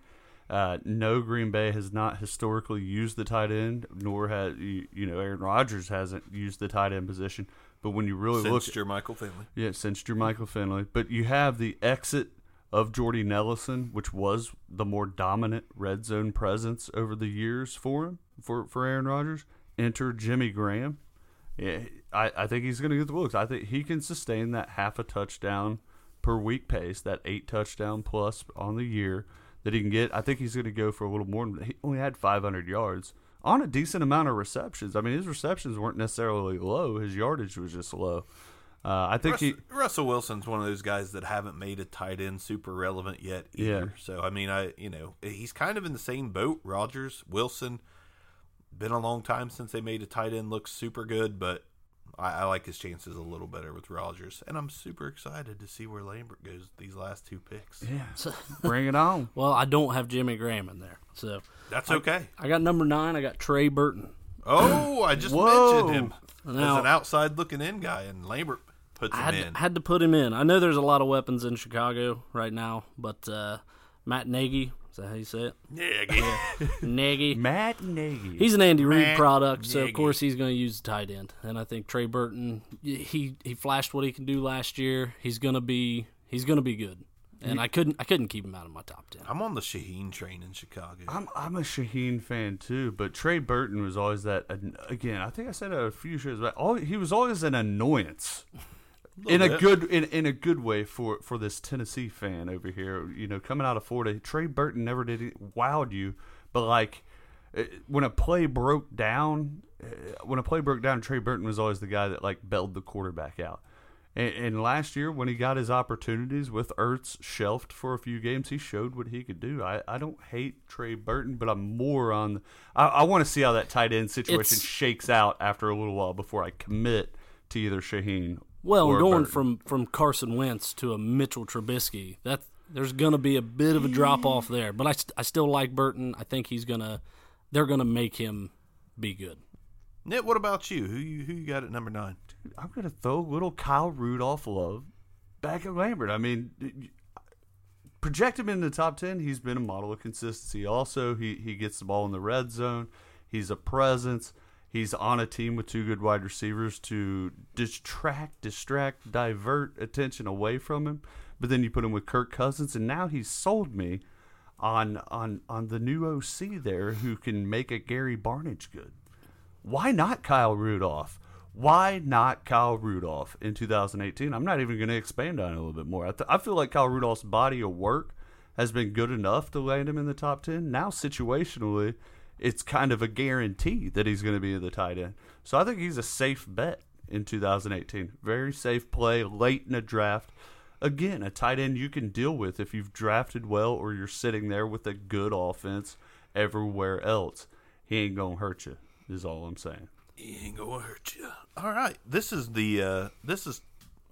Uh, no, Green Bay has not historically used the tight end, nor has you, you know Aaron Rodgers hasn't used the tight end position. But when you really look, Since Michael Finley. yeah, since your Jermichael Finley, but you have the exit of Jordy Nelson, which was the more dominant red zone presence over the years for him for for Aaron Rodgers. Enter Jimmy Graham. Yeah, I, I think he's going to get the looks. I think he can sustain that half a touchdown per week pace, that eight touchdown plus on the year that he can get. I think he's going to go for a little more. He only had 500 yards on a decent amount of receptions. I mean, his receptions weren't necessarily low. His yardage was just low. Uh, I think Russ, he. Russell Wilson's one of those guys that haven't made a tight end super relevant yet either. Yeah. So I mean, I you know he's kind of in the same boat. Rodgers, Wilson, been a long time since they made a tight end look super good, but I, I like his chances a little better with Rodgers, and I'm super excited to see where Lambert goes these last two picks. Yeah, *laughs* bring it on. *laughs* Well, I don't have Jimmy Graham in there, so That's okay. I got number nine. I got Trey Burton. Oh, I just Whoa. mentioned him Now- as an outside looking in guy, and Lambert puts I him had, in. had to put him in. I know there's a lot of weapons in Chicago right now, but uh, Matt Nagy, is that how you say it? yeah, Nagy. *laughs* Matt Nagy. He's an Andy Reid Matt product, so of course he's going to use the tight end. And I think Trey Burton, he he flashed what he can do last year. He's going to be he's going to be good. And I couldn't I couldn't keep him out of my top ten. I'm on the Shaheen train in Chicago. I'm I'm a Shaheen fan too, but Trey Burton was always that. Again, I think I said it a few shows back. All, he was always an annoyance. In a good in, in a good way for, for this Tennessee fan over here, you know, coming out of Florida, Trey Burton never did it, wowed you, but like eh, when a play broke down, eh, when a play broke down, Trey Burton was always the guy that like bailed the quarterback out. And, and last year, when he got his opportunities with Ertz shelved for a few games, he showed what he could do. I, I don't hate Trey Burton, but I'm more on. I, I want to see how that tight end situation It's- shakes out after a little while before I commit to either Shaheen. Well, or going Burton. from from Carson Wentz to a Mitchell Trubisky, that there's going to be a bit of a drop off there. But I, st- I still like Burton. I think he's gonna they're going to make him be good. Nit, what about you? Who you who you got at number nine? Dude, I'm going to throw little Kyle Rudolph love back at Lambert. I mean, project him in the top 10. He's been a model of consistency. Also, he, he gets the ball in the red zone. He's a presence. He's on a team with two good wide receivers to distract, distract, divert attention away from him. But then you put him with Kirk Cousins, and now he's sold me on on on the new OC there who can make a Gary Barnidge good why not Kyle Rudolph? Why not Kyle Rudolph in 2018? I'm not even going to expand on it a little bit more. I, th- I feel like Kyle Rudolph's body of work has been good enough to land him in the top 10. Now, situationally, it's kind of a guarantee that he's going to be the tight end. So I think he's a safe bet in 2018. Very safe play late in a draft. Again, a tight end you can deal with if you've drafted well or you're sitting there with a good offense everywhere else. He ain't going to hurt you, is all I'm saying. He ain't gonna hurt you. All right, this is the uh this is.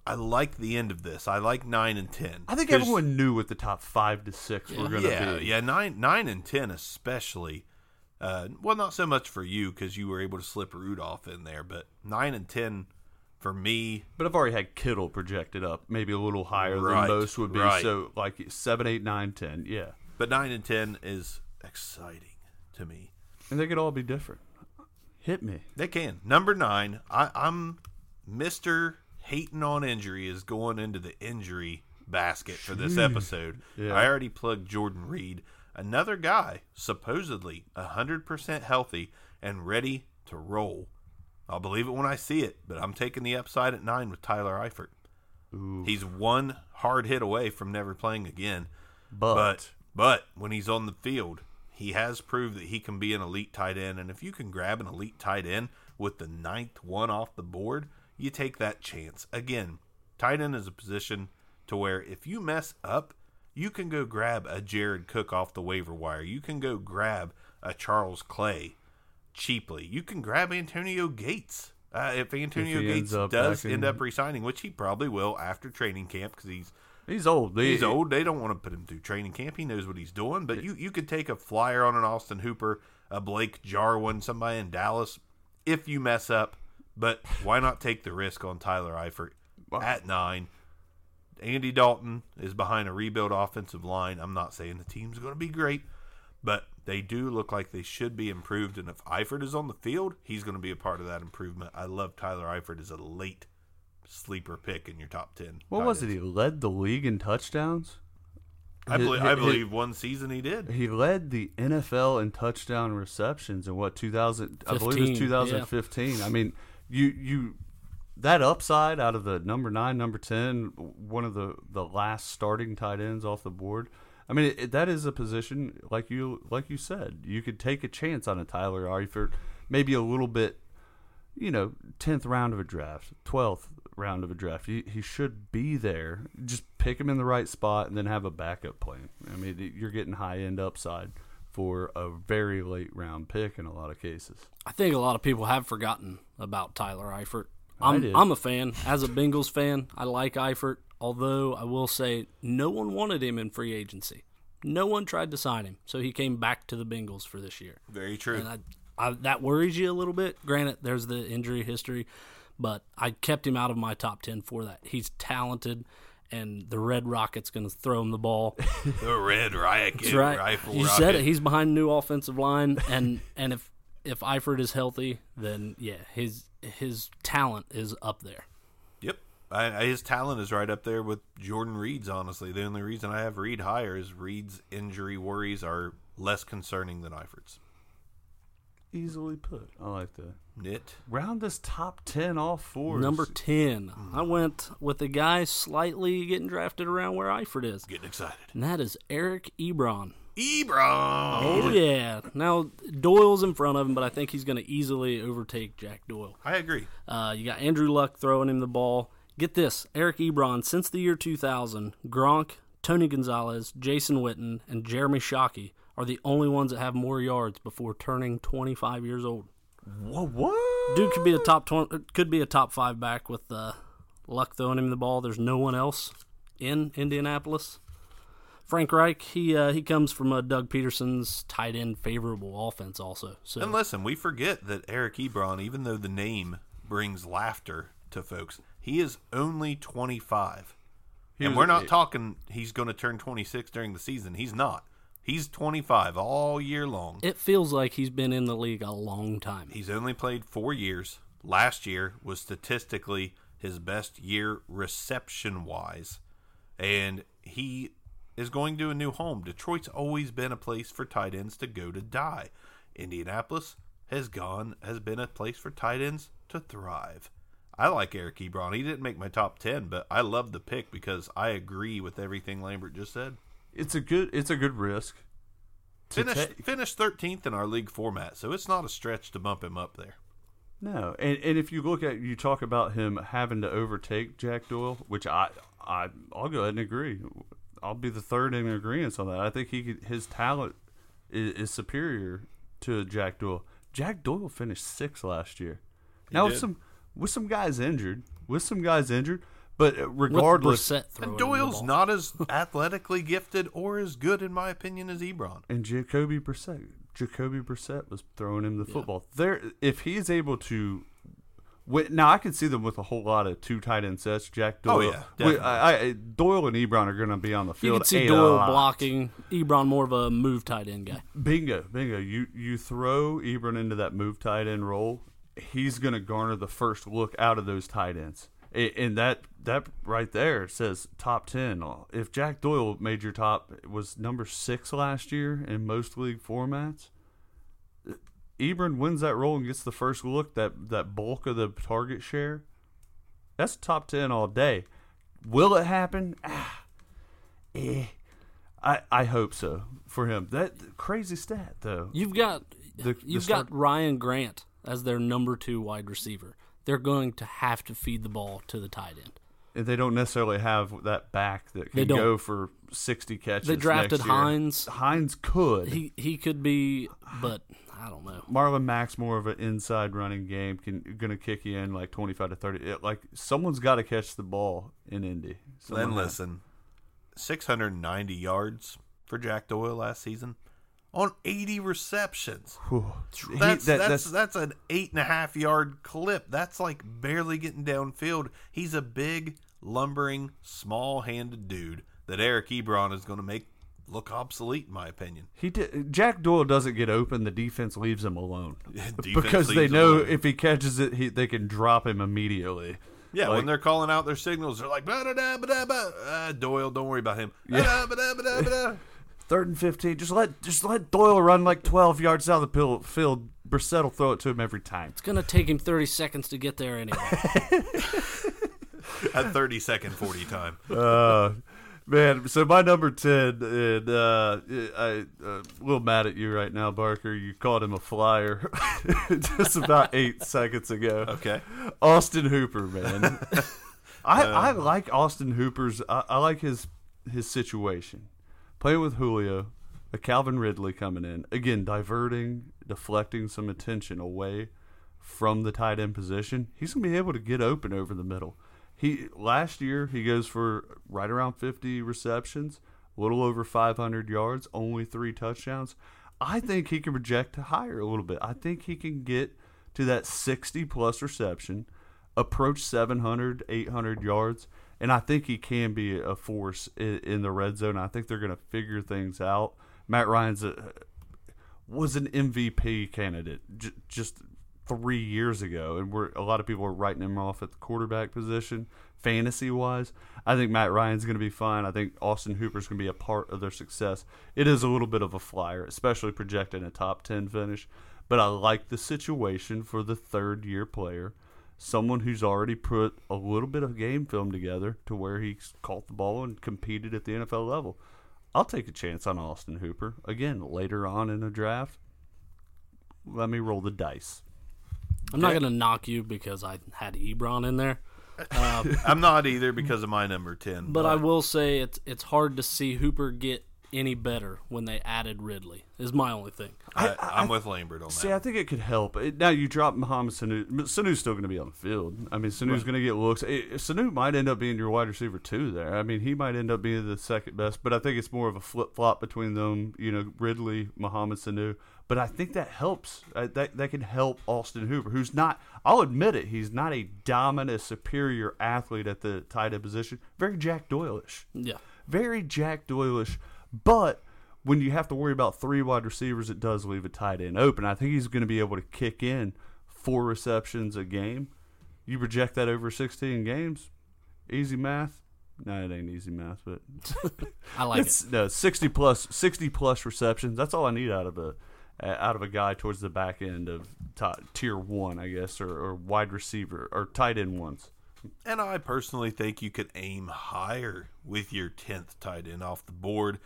I like the end of this. I like nine and ten. I think everyone knew what the top five to six were going to yeah, be. yeah, nine, nine and ten especially. Uh, well, not so much for you because you were able to slip Rudolph in there, but nine and ten for me. But I've already had Kittle projected up, maybe a little higher Right, than most would be. right. So like seven, eight, nine, ten, yeah. But nine and ten is exciting to me. And they could all be different. Hit me. They can. Number nine, I, I'm Mister hating on injury is going into the injury basket for this episode. Yeah. I already plugged Jordan Reed. Another guy supposedly 100% healthy and ready to roll. I'll believe it when I see it, but I'm taking the upside at nine with Tyler Eifert. He's one hard hit away from never playing again. But, But but when he's on the field, he has proved that he can be an elite tight end. And if you can grab an elite tight end with the ninth one off the board, you take that chance. Again, tight end is a position to where if you mess up, you can go grab a Jared Cook off the waiver wire. You can go grab a Charles Clay cheaply. You can grab Antonio Gates. Uh, if Antonio he Gates does end up resigning, which he probably will after training camp because he's he's old. He- He's old. They don't want to put him through training camp. He knows what he's doing. But you, you could take a flyer on an Austin Hooper, a Blake Jarwin, somebody in Dallas, if you mess up. But why not take the risk on Tyler Eifert at nine? Andy Dalton is behind a rebuild offensive line. I'm not saying the team's going to be great, but they do look like they should be improved. And if Eifert is on the field, he's going to be a part of that improvement. I love Tyler Eifert as a late sleeper pick in your top 10. What tight was it? He led the league in touchdowns. I believe, hi- I hi- believe one season he did. He led the NFL in touchdown receptions in what 2000 I believe it was 2015. I mean, you you that upside out of the number 9, number 10, one of the the last starting tight ends off the board. I mean, it, that is a position like you like you said. You could take a chance on a Tyler Eifert, maybe a little bit you know, tenth round of a draft, twelfth round of a draft. He he should be there. Just pick him in the right spot and then have a backup plan. I mean, you're getting high end upside for a very late round pick in a lot of cases. I think a lot of people have forgotten about Tyler Eifert. I I'm. I'm a fan. As a Bengals fan, I like Eifert. Although I will say, no one wanted him in free agency. No one tried to sign him, so he came back to the Bengals for this year. Very true. And I, I, that worries you a little bit. Granted, there's the injury history, but I kept him out of my top ten for that. He's talented, and the Red Rocket's going to throw him the ball. *laughs* the red riot That's right. rifle you rocket. said it. He's behind new offensive line, and and if if Eifert is healthy, then yeah, his his talent is up there. Yep. I, I, his talent is right up there with Jordan Reed's, honestly. The only reason I have Reed higher is Reed's injury worries are less concerning than Eifert's. Easily put. I like that. Knit. Round this top ten off for us. Number ten, I went with the guy slightly getting drafted around where Eifert is, Getting excited. and that is Eric Ebron. Ebron. Oh yeah. Now Doyle's in front of him, but I think he's going to easily overtake Jack Doyle. I agree. Uh, you got Andrew Luck throwing him the ball. Get this Eric Ebron, since the year 2000, Gronk, Tony Gonzalez, Jason Witten, and Jeremy Shockey are the only ones that have more yards before turning 25 years old. What? What? Dude could be a top 20, could be a top five back with uh, Luck throwing him the ball. There's no one else in Indianapolis. Frank Reich, he uh, he comes from uh, Doug Pederson's tight end favorable offense also. So And listen, we forget that Eric Ebron, even though the name brings laughter to folks, he is only 25. and we're not talking he's going to turn 26 during the season. He's not. He's 25 all year long. it feels like he's been in the league a long time. He's only played four years. Last year was statistically his best year reception wise. And he is going to a new home. Detroit's always been a place for tight ends to go to die. Indianapolis has gone has been a place for tight ends to thrive. I like Eric Ebron. He didn't make my top ten, but I love the pick because I agree with everything Lambert just said. It's a good. It's a good risk. take. finished thirteenth in our league format, so it's not a stretch to bump him up there. No, and and if you look at you talk about him having to overtake Jack Doyle, which I I I'll go ahead and agree. I'll be the third in agreement on that. I think he could, his talent is, is superior to Jack Doyle. Jack Doyle finished sixth last year. now with some with some guys injured, with some guys injured, but uh, regardless, And Doyle's not as *laughs* athletically gifted or as good, in my opinion, as Ebron. and Jacoby Brissett. Jacoby Brissett was throwing him the football. There, if he's able to, wi- now I can see them with a whole lot of two tight end sets. Jack oh, Doyle, Oh, yeah, definitely. I, I, Doyle and Ebron are going to be on the field. You can see Doyle lot. blocking, Ebron more of a move tight end guy. Bingo, bingo. You you throw Ebron into that move tight end role, he's going to garner the first look out of those tight ends. And that that right there says top ten. If Jack Doyle made your top was number six last year in most league formats, Ebron wins that role and gets the first look that that bulk of the target share. That's top ten all day. Will it happen? Ah, eh. I I hope so for him. That crazy stat though. You've got The- the you've start- got Ryan Grant as their number two wide receiver. They're going to have to feed the ball to the tight end. And they don't necessarily have that back that can go for sixty catches. They drafted next year. Hines. Hines could. He he could be, but I don't know. Marlon Mack's more of an inside running game, can gonna kick you in like twenty five to thirty. It, like someone's got to catch the ball in Indy. Someone Then listen, 690 yards for Jack Doyle last season on 80 receptions. That's, that- that's that's an eight and a half yard clip. That's like barely getting downfield. He's a big, lumbering, small handed dude that Eric Ebron is going to make look obsolete, in my opinion. He did, Jack Doyle doesn't get open. The defense leaves him alone *laughs* *laughs* because they know alone. if he catches it, he, they can drop him immediately. Yeah, Like- when they're calling out their signals, they're like, "Ba da da ba da ba." Uh, Doyle, don't worry about him. Yeah. Ba da ba da ba da. *laughs* Third and fifteen. Just let just let Doyle run like twelve yards out of the pil- field. Brissett will throw it to him every time. It's gonna take him thirty seconds to get there anyway. *laughs* At 30 second 40 time. *laughs* Uh, man, so my number ten, and uh, I uh, a little mad at you right now, Barker. You called him a flyer *laughs* just about eight seconds ago. Okay. Austin Hooper, man. I, I like Austin Hooper's. I, I like his his situation. Playing with Julio, a Calvin Ridley coming in again, diverting, deflecting some attention away from the tight end position. He's gonna be able to get open over the middle. He last year he goes for right around fifty receptions, a little over five hundred yards, only three touchdowns. I think he can project higher a little bit. I think he can get to that 60 plus reception, approach 700, 800 yards, and I think he can be a force in, in the red zone. I think they're going to figure things out. Matt Ryan's a, was an MVP candidate j- just three years ago, and we're a lot of people are writing him off at the quarterback position, fantasy wise. I think Matt Ryan's going to be fine. I think Austin Hooper's going to be a part of their success. It is a little bit of a flyer, especially projecting a top ten finish, but I like the situation for the third year player. Someone who's already put a little bit of game film together to where he's caught the ball and competed at the NFL level. I'll take a chance on Austin Hooper again later on in the draft. Let me roll the dice. I'm not gonna knock you because I had Ebron in there, *laughs* um, I'm not either because of my number 10. but I will say it's it's hard to see Hooper get any better when they added Ridley. Is my only thing. I, I'm with Lambert on See, that. I think it could help. It, now you drop Mohamed Sanu. Sanu's still going to be on the field. I mean, Sanu's going to get looks. Eh, Sanu might end up being your wide receiver too. There, I mean, he might end up being the second best. But I think it's more of a flip flop between them. You know, Ridley, Mohamed Sanu. But I think that helps. Uh, that that can help Austin Hooper, who's not. I'll admit it. He's not a dominant, superior athlete at the tight end position. Very Jack Doyle-ish Yeah. very Jack Doyle-ish, but when you have to worry about three wide receivers, it does leave a tight end open. I think he's going to be able to kick in four receptions a game. You project that over 16 games, easy math. No, it ain't easy math, but *laughs* I like it. no 60 plus 60 plus receptions. That's all I need out of a uh, out of a guy towards the back end of ti- tier one, I guess, or, or wide receiver or tight end ones. And I personally think you could aim higher with your 10th tight end off the board.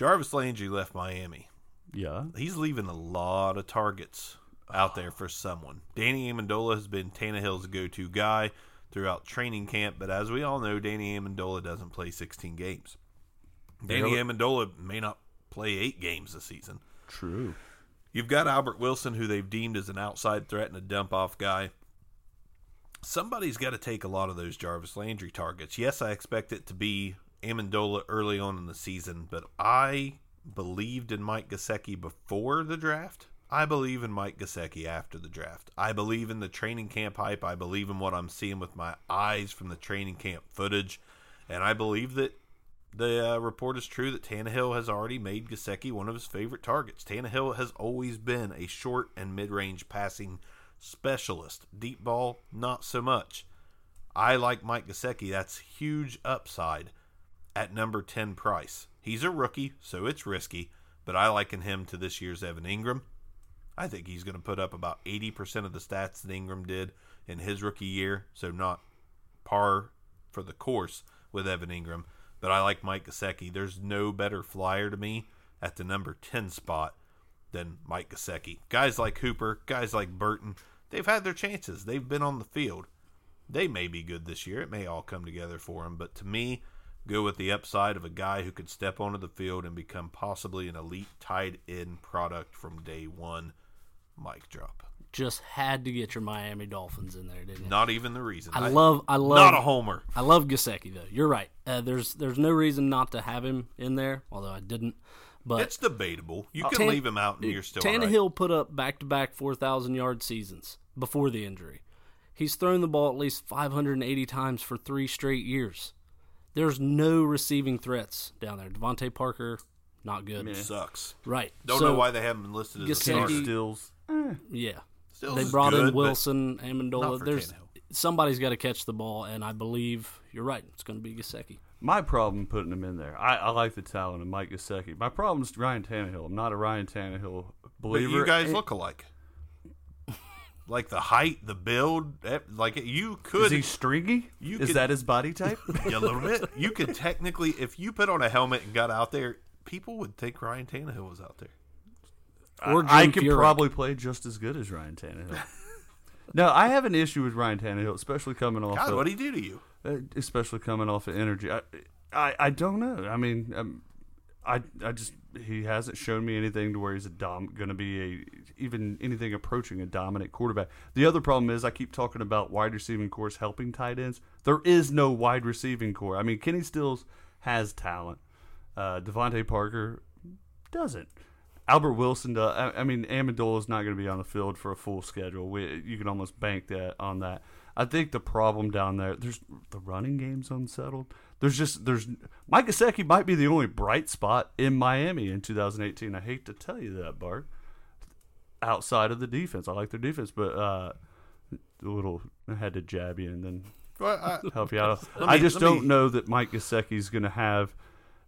Jarvis Landry left Miami. Yeah, He's leaving a lot of targets out there for someone. Danny Amendola has been Tannehill's go to guy throughout training camp, but as we all know, Danny Amendola doesn't play 16 games. Danny. Amendola may not play eight games this season. true. You've got Albert Wilson, who they've deemed as an outside threat and a dump off guy. Somebody's got to take a lot of those Jarvis Landry targets. Yes, I expect it to be Amendola early on in the season, but I believed in Mike Gesicki before the draft. I believe in Mike Gesicki after the draft. I believe in the training camp hype. I believe in what I'm seeing with my eyes from the training camp footage, and I believe that the uh, report is true that Tannehill has already made Gesicki one of his favorite targets. Tannehill has always been a short and mid range passing specialist. Deep ball, not so much. I like Mike Gesicki. That's huge upside at number 10 price. He's a rookie, so it's risky, but I liken him to this year's Evan Engram. I think he's going to put up about 80% of the stats that Engram did in his rookie year, so not par for the course with Evan Engram. But I like Mike Gesicki. There's no better flyer to me at the number 10 spot than Mike Gesicki. Guys like Hooper, guys like Burton, they've had their chances. They've been on the field. They may be good this year. It may all come together for them. But to me, go with the upside of a guy who could step onto the field and become possibly an elite tied end product from day one. Mic drop. Just had to get your Miami Dolphins in there, didn't you? Not even the reason. I love, I love, Not a homer. I love Gesicki though. You're right. Uh, there's there's no reason not to have him in there, although I didn't. But It's debatable. You can Tan- leave him out and you're still all right. Tannehill put up back to back 4,000 yard seasons before the injury. He's thrown the ball at least 580 times for three straight years. There's no receiving threats down there. DeVante Parker, not good. sucks. Right. Don't So, know why they haven't been listed as a Gesicki- starter. Stills. Eh. Yeah. Stills they brought good, in Wilson, not Amendola. There's Tannehill. somebody's got to catch the ball, and I believe you're right. It's going to be Gesicki. My problem putting him in there. I, I like the talent of Mike Gesicki. My problem is Ryan Tannehill. I'm not a Ryan Tannehill But believer. you guys And- look alike. Like the height, the build, eh, like you could Is he stringy? You is could- that his body type? *laughs* Yeah, a little bit. You could technically, if you put on a helmet and got out there, people would think Ryan Tannehill was out there. Or I Jim could Furyk. probably play just as good as Ryan Tannehill. *laughs* no, I have an issue with Ryan Tannehill, especially coming off. God, what'd he do to you? uh, especially coming off of energy. I, I, I don't know. I mean, um, I, I just he hasn't shown me anything to where he's a dom going to be a even anything approaching a dominant quarterback. The other problem is I keep talking about wide receiving cores helping tight ends. There is no wide receiving core. I mean, Kenny Stills has talent. Uh, DeVante Parker doesn't. Albert Wilson does. I, I mean, Amendola is not going to be on the field for a full schedule. We, you can almost bank that on that. I think the problem down there, there's the running game's unsettled. There's just there's Mike Gesicki might be the only bright spot in Miami in 2018. I hate to tell you that, Bart. Outside of the defense, I like their defense, but uh, a little I had to jab you and then Well, I, help you out. *laughs* Let I just don't me- know that Mike Gesicki's going to have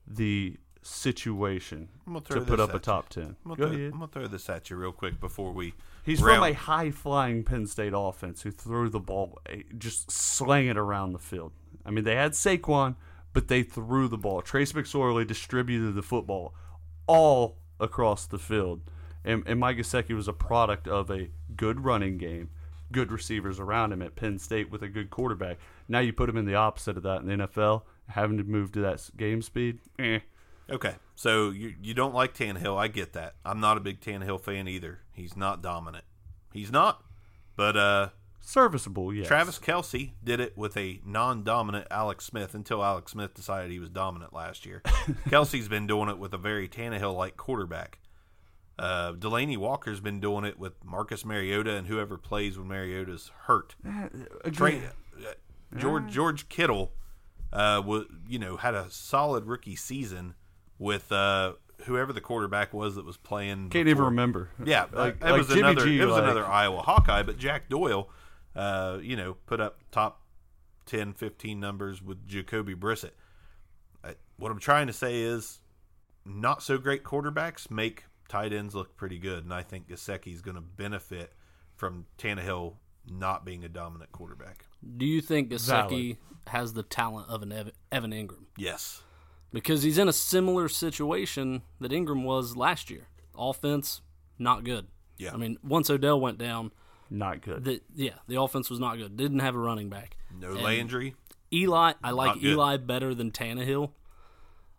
the situation gonna put up a top ten. I'm gonna, Go throw, ahead. I'm gonna throw this at you real quick before we. He's round- from a high flying Penn State offense who threw the ball, eh, just slang it around the field. I mean, they had Saquon, but they threw the ball. Trace McSorley distributed the football all across the field. And, and Mike Gesicki was a product of a good running game, good receivers around him at Penn State with a good quarterback. Now you put him in the opposite of that in the NFL, having to move to that game speed. Eh. Okay, so you you don't like Tannehill. I get that. I'm not a big Tannehill fan either. He's not dominant. He's not. But uh, Serviceable, yes. Travis Kelce did it with a non-dominant Alex Smith until Alex Smith decided he was dominant last year. *laughs* Kelce's been doing it with a very Tannehill-like quarterback. Uh, Delanie Walker's been doing it with Marcus Mariota and whoever plays when Mariota's hurt. Trey, uh, George George Kittle, uh, was you know had a solid rookie season with uh, whoever the quarterback was that was playing. Can't even remember. Yeah, like, it like was Jimmy another. G, it was like- another Iowa Hawkeye, but Jack Doyle, uh, you know, put up top 10, 15 numbers with Jacoby Brissett. I, what I'm trying to say is, not so great quarterbacks make tight ends look pretty good, and I think Gesicki is going to benefit from Tannehill not being a dominant quarterback. Do you think Gesicki has the talent of an Evan, Evan Engram? Yes, Because he's in a similar situation that Engram was last year. Offense, not good. Yeah. I mean, once Odell went down, Not good. the yeah, the offense was not good. Didn't have a running back. no And Landry. Eli, I like Eli better than Tannehill.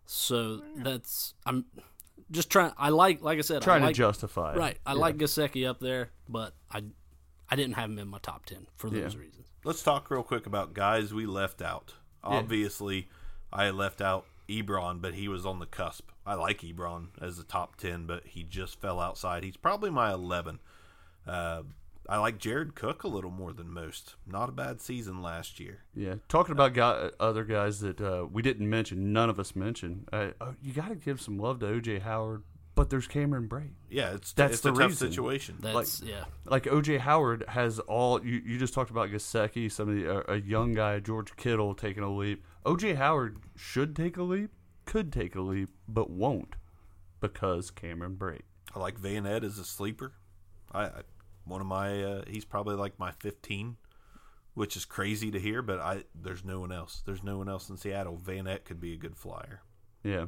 So that's I'm just trying. I like, like I said, Trying I to justify. Right, I Yeah. like Gesicki up there, but I, I didn't have him in my top ten for those Yeah. reasons. Let's talk real quick about guys we left out. Obviously, I left out Ebron, but he was on the cusp. I like Ebron as the top 10, but he just fell outside. He's probably my 11. Uh, I like Jared Cook a little more than most. Not a bad season last year. Yeah, talking about guy, other guys that uh, we didn't mention, none of us mentioned. Uh, oh, you got to give some love to OJ Howard, but there's Cameron Brate. Yeah, it's That's it's the a tough reason. situation. That's yeah. Like OJ Howard has all. You, you just talked about Gesicki, some of the uh, a young guy, George Kittle taking a leap. OJ Howard should take a leap, could take a leap, but won't because Cameron Brate. I like Vannett as a sleeper. I, I one of my uh, he's probably like my 15, which is crazy to hear, but I there's no one else. There's no one else in Seattle. Vannett could be a good flyer. Yeah,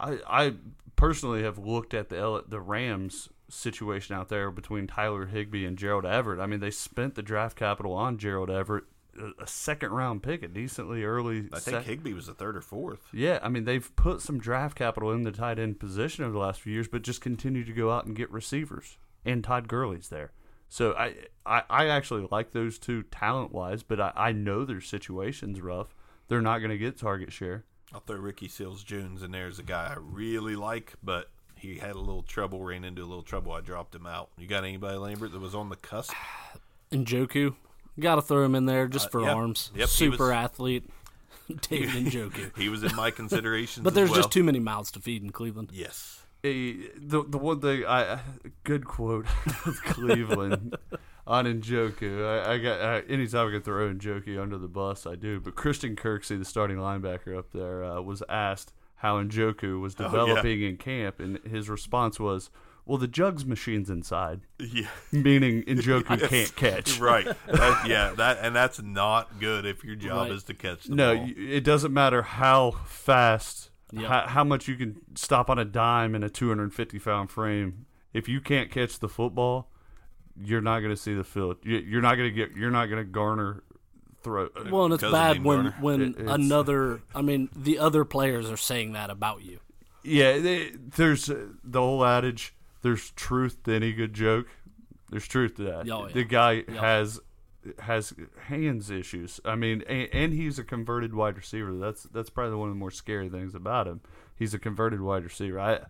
I I personally have looked at the L- the Rams situation out there between Tyler Higbee and Gerald Everett. I mean, they spent the draft capital on Gerald Everett, a- a second round pick, a decently early. I think sec- Higbee was a third or fourth. Yeah, I mean they've put some draft capital in the tight end position over the last few years, but just continue to go out and get receivers. And Todd Gurley's there, so I I, I actually like those two talent wise, but I, I know their situation's rough. They're not going to get target share. I'll throw Ricky Seals Jones in there as a guy I really like, but he had a little trouble, ran into a little trouble. I dropped him out. You got anybody, Lambert, that was on the cusp? Njoku, got to throw him in there just Uh, for arms. Yep, Super was- athlete, *laughs* David Njoku. *laughs* He was in my considerations. But there's as well. just too many mouths to feed in Cleveland. Yes. Eh, the the one thing I good quote *laughs* of Cleveland *laughs* on Njoku. I, I got uh, anytime I can throw Njoku under the bus, I do. But Christian Kirksey, the starting linebacker up there, uh, was asked how Njoku was Oh, yeah. developing in camp, and his response was, "Well, the jugs machine's inside," Yeah. meaning *laughs* Njoku can't catch. right. That- yeah. That and that's not good if your job Right. is to catch the No, ball. y- it doesn't matter how fast, Yep. how, how much you can stop on a dime in a 250 pound frame. If you can't catch the football, you're not going to see the field. You, you're not going to get. You're not going to garner throw. Well, and it's bad when Garner. when It- another. I mean, the other players are saying that about you. Yeah, they, there's uh, the whole adage. There's truth to any good joke. There's truth to that. Oh, yeah. The guy has has hands issues. I mean, and, and he's a converted wide receiver. That's that's probably one of the more scary things about him. He's a converted wide receiver. I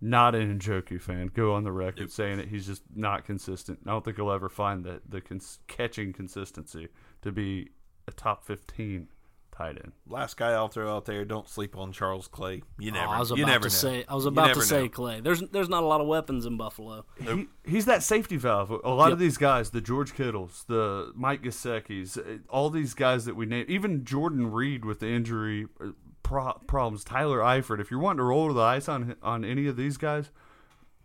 not an Njoku fan. Go on the record saying it. He's just not consistent. I don't think he'll ever find the the cons- catching consistency to be a top fifteen tight end. Last guy I'll throw out there. Don't sleep on Charles Clay. You Oh, never. I was you never to know. say. I was about to say know. Clay. There's there's not a lot of weapons in Buffalo. He, he's that safety valve. A lot of these guys, the George Kittles, the Mike Gesicki's, uh, all these guys that we name, even Jordan Reed with the injury uh, pro- problems, Tyler Eifert. If you're wanting to roll to the ice on on any of these guys,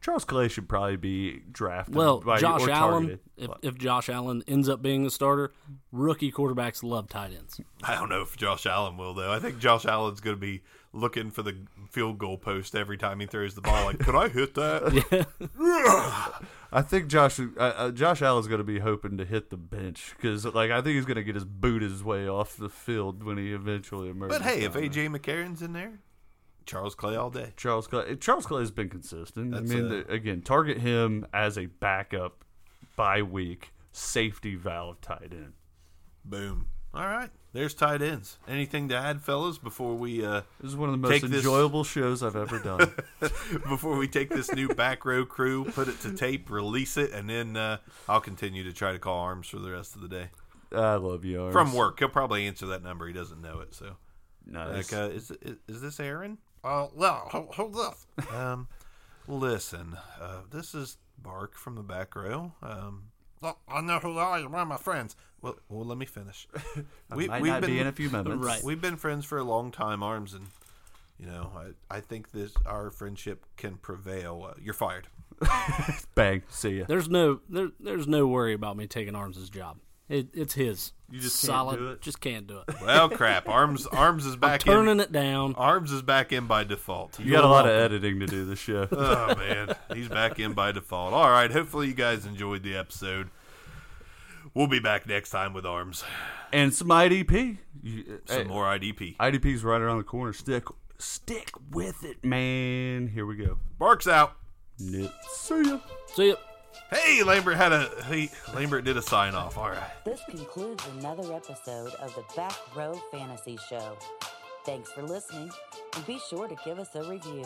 Charles Clay should probably be drafted. Well, by, Josh or Allen. If, if Josh Allen ends up being the starter, rookie quarterbacks love tight ends. I don't know if Josh Allen will though. I think Josh Allen's going to be looking for the field goal post every time he throws the ball. Like, could I hit that? *laughs* *laughs* I think Josh uh, uh, Josh Allen's going to be hoping to hit the bench because, like, I think he's going to get his boot his way off the field when he eventually emerges. But hey, if. AJ McCarron's in there, Charles Clay all day. Charles Clay. Charles Clay has been consistent. That's I mean, a- again, target him as a backup by week safety valve tight end. Boom. All right. There's tight ends. Anything to add, fellas, before we uh This is one of the most Take this- enjoyable shows I've ever done. *laughs* before we take this new back row crew, put it to tape, release it, and then uh, I'll continue to try to call Arms for the rest of the day I love you. Arms. from work. He'll probably answer that number. He doesn't know it. So, Nice. like, uh, is, is is this Aaron? Uh, yeah, who, who's this? Um, listen, uh, this is Bark from the back row. Um, I know who you are. You're one of my friends. well, well, let me finish. *laughs* we, might not be in a few *laughs* minutes. Right. We've been friends for a long time, Arms, and you know, I, I think this our friendship can prevail. Uh, you're fired. *laughs* Bang. See ya. There's no there, there's no worry about me taking Arms' job. It, it's his. You just can't solid. do it? Just can't do it. Well, crap. Arms, Arms is *laughs* back in. Turning it down. Arms is back in by default. You got a lot of editing to do this show. oh man, he's back in by default. All right. Hopefully, you guys enjoyed the episode. We'll be back next time with Arms. and some IDP. You, uh, Some hey, more IDP. IDP's right around the corner. Stick, stick with it, man. Here we go. Barks out. Nip. See ya. See ya. Hey, Lambert had a. Hey, Lambert did a sign off. All right. This concludes another episode of the Back Row Fantasy Show. Thanks for listening, and be sure to give us a review.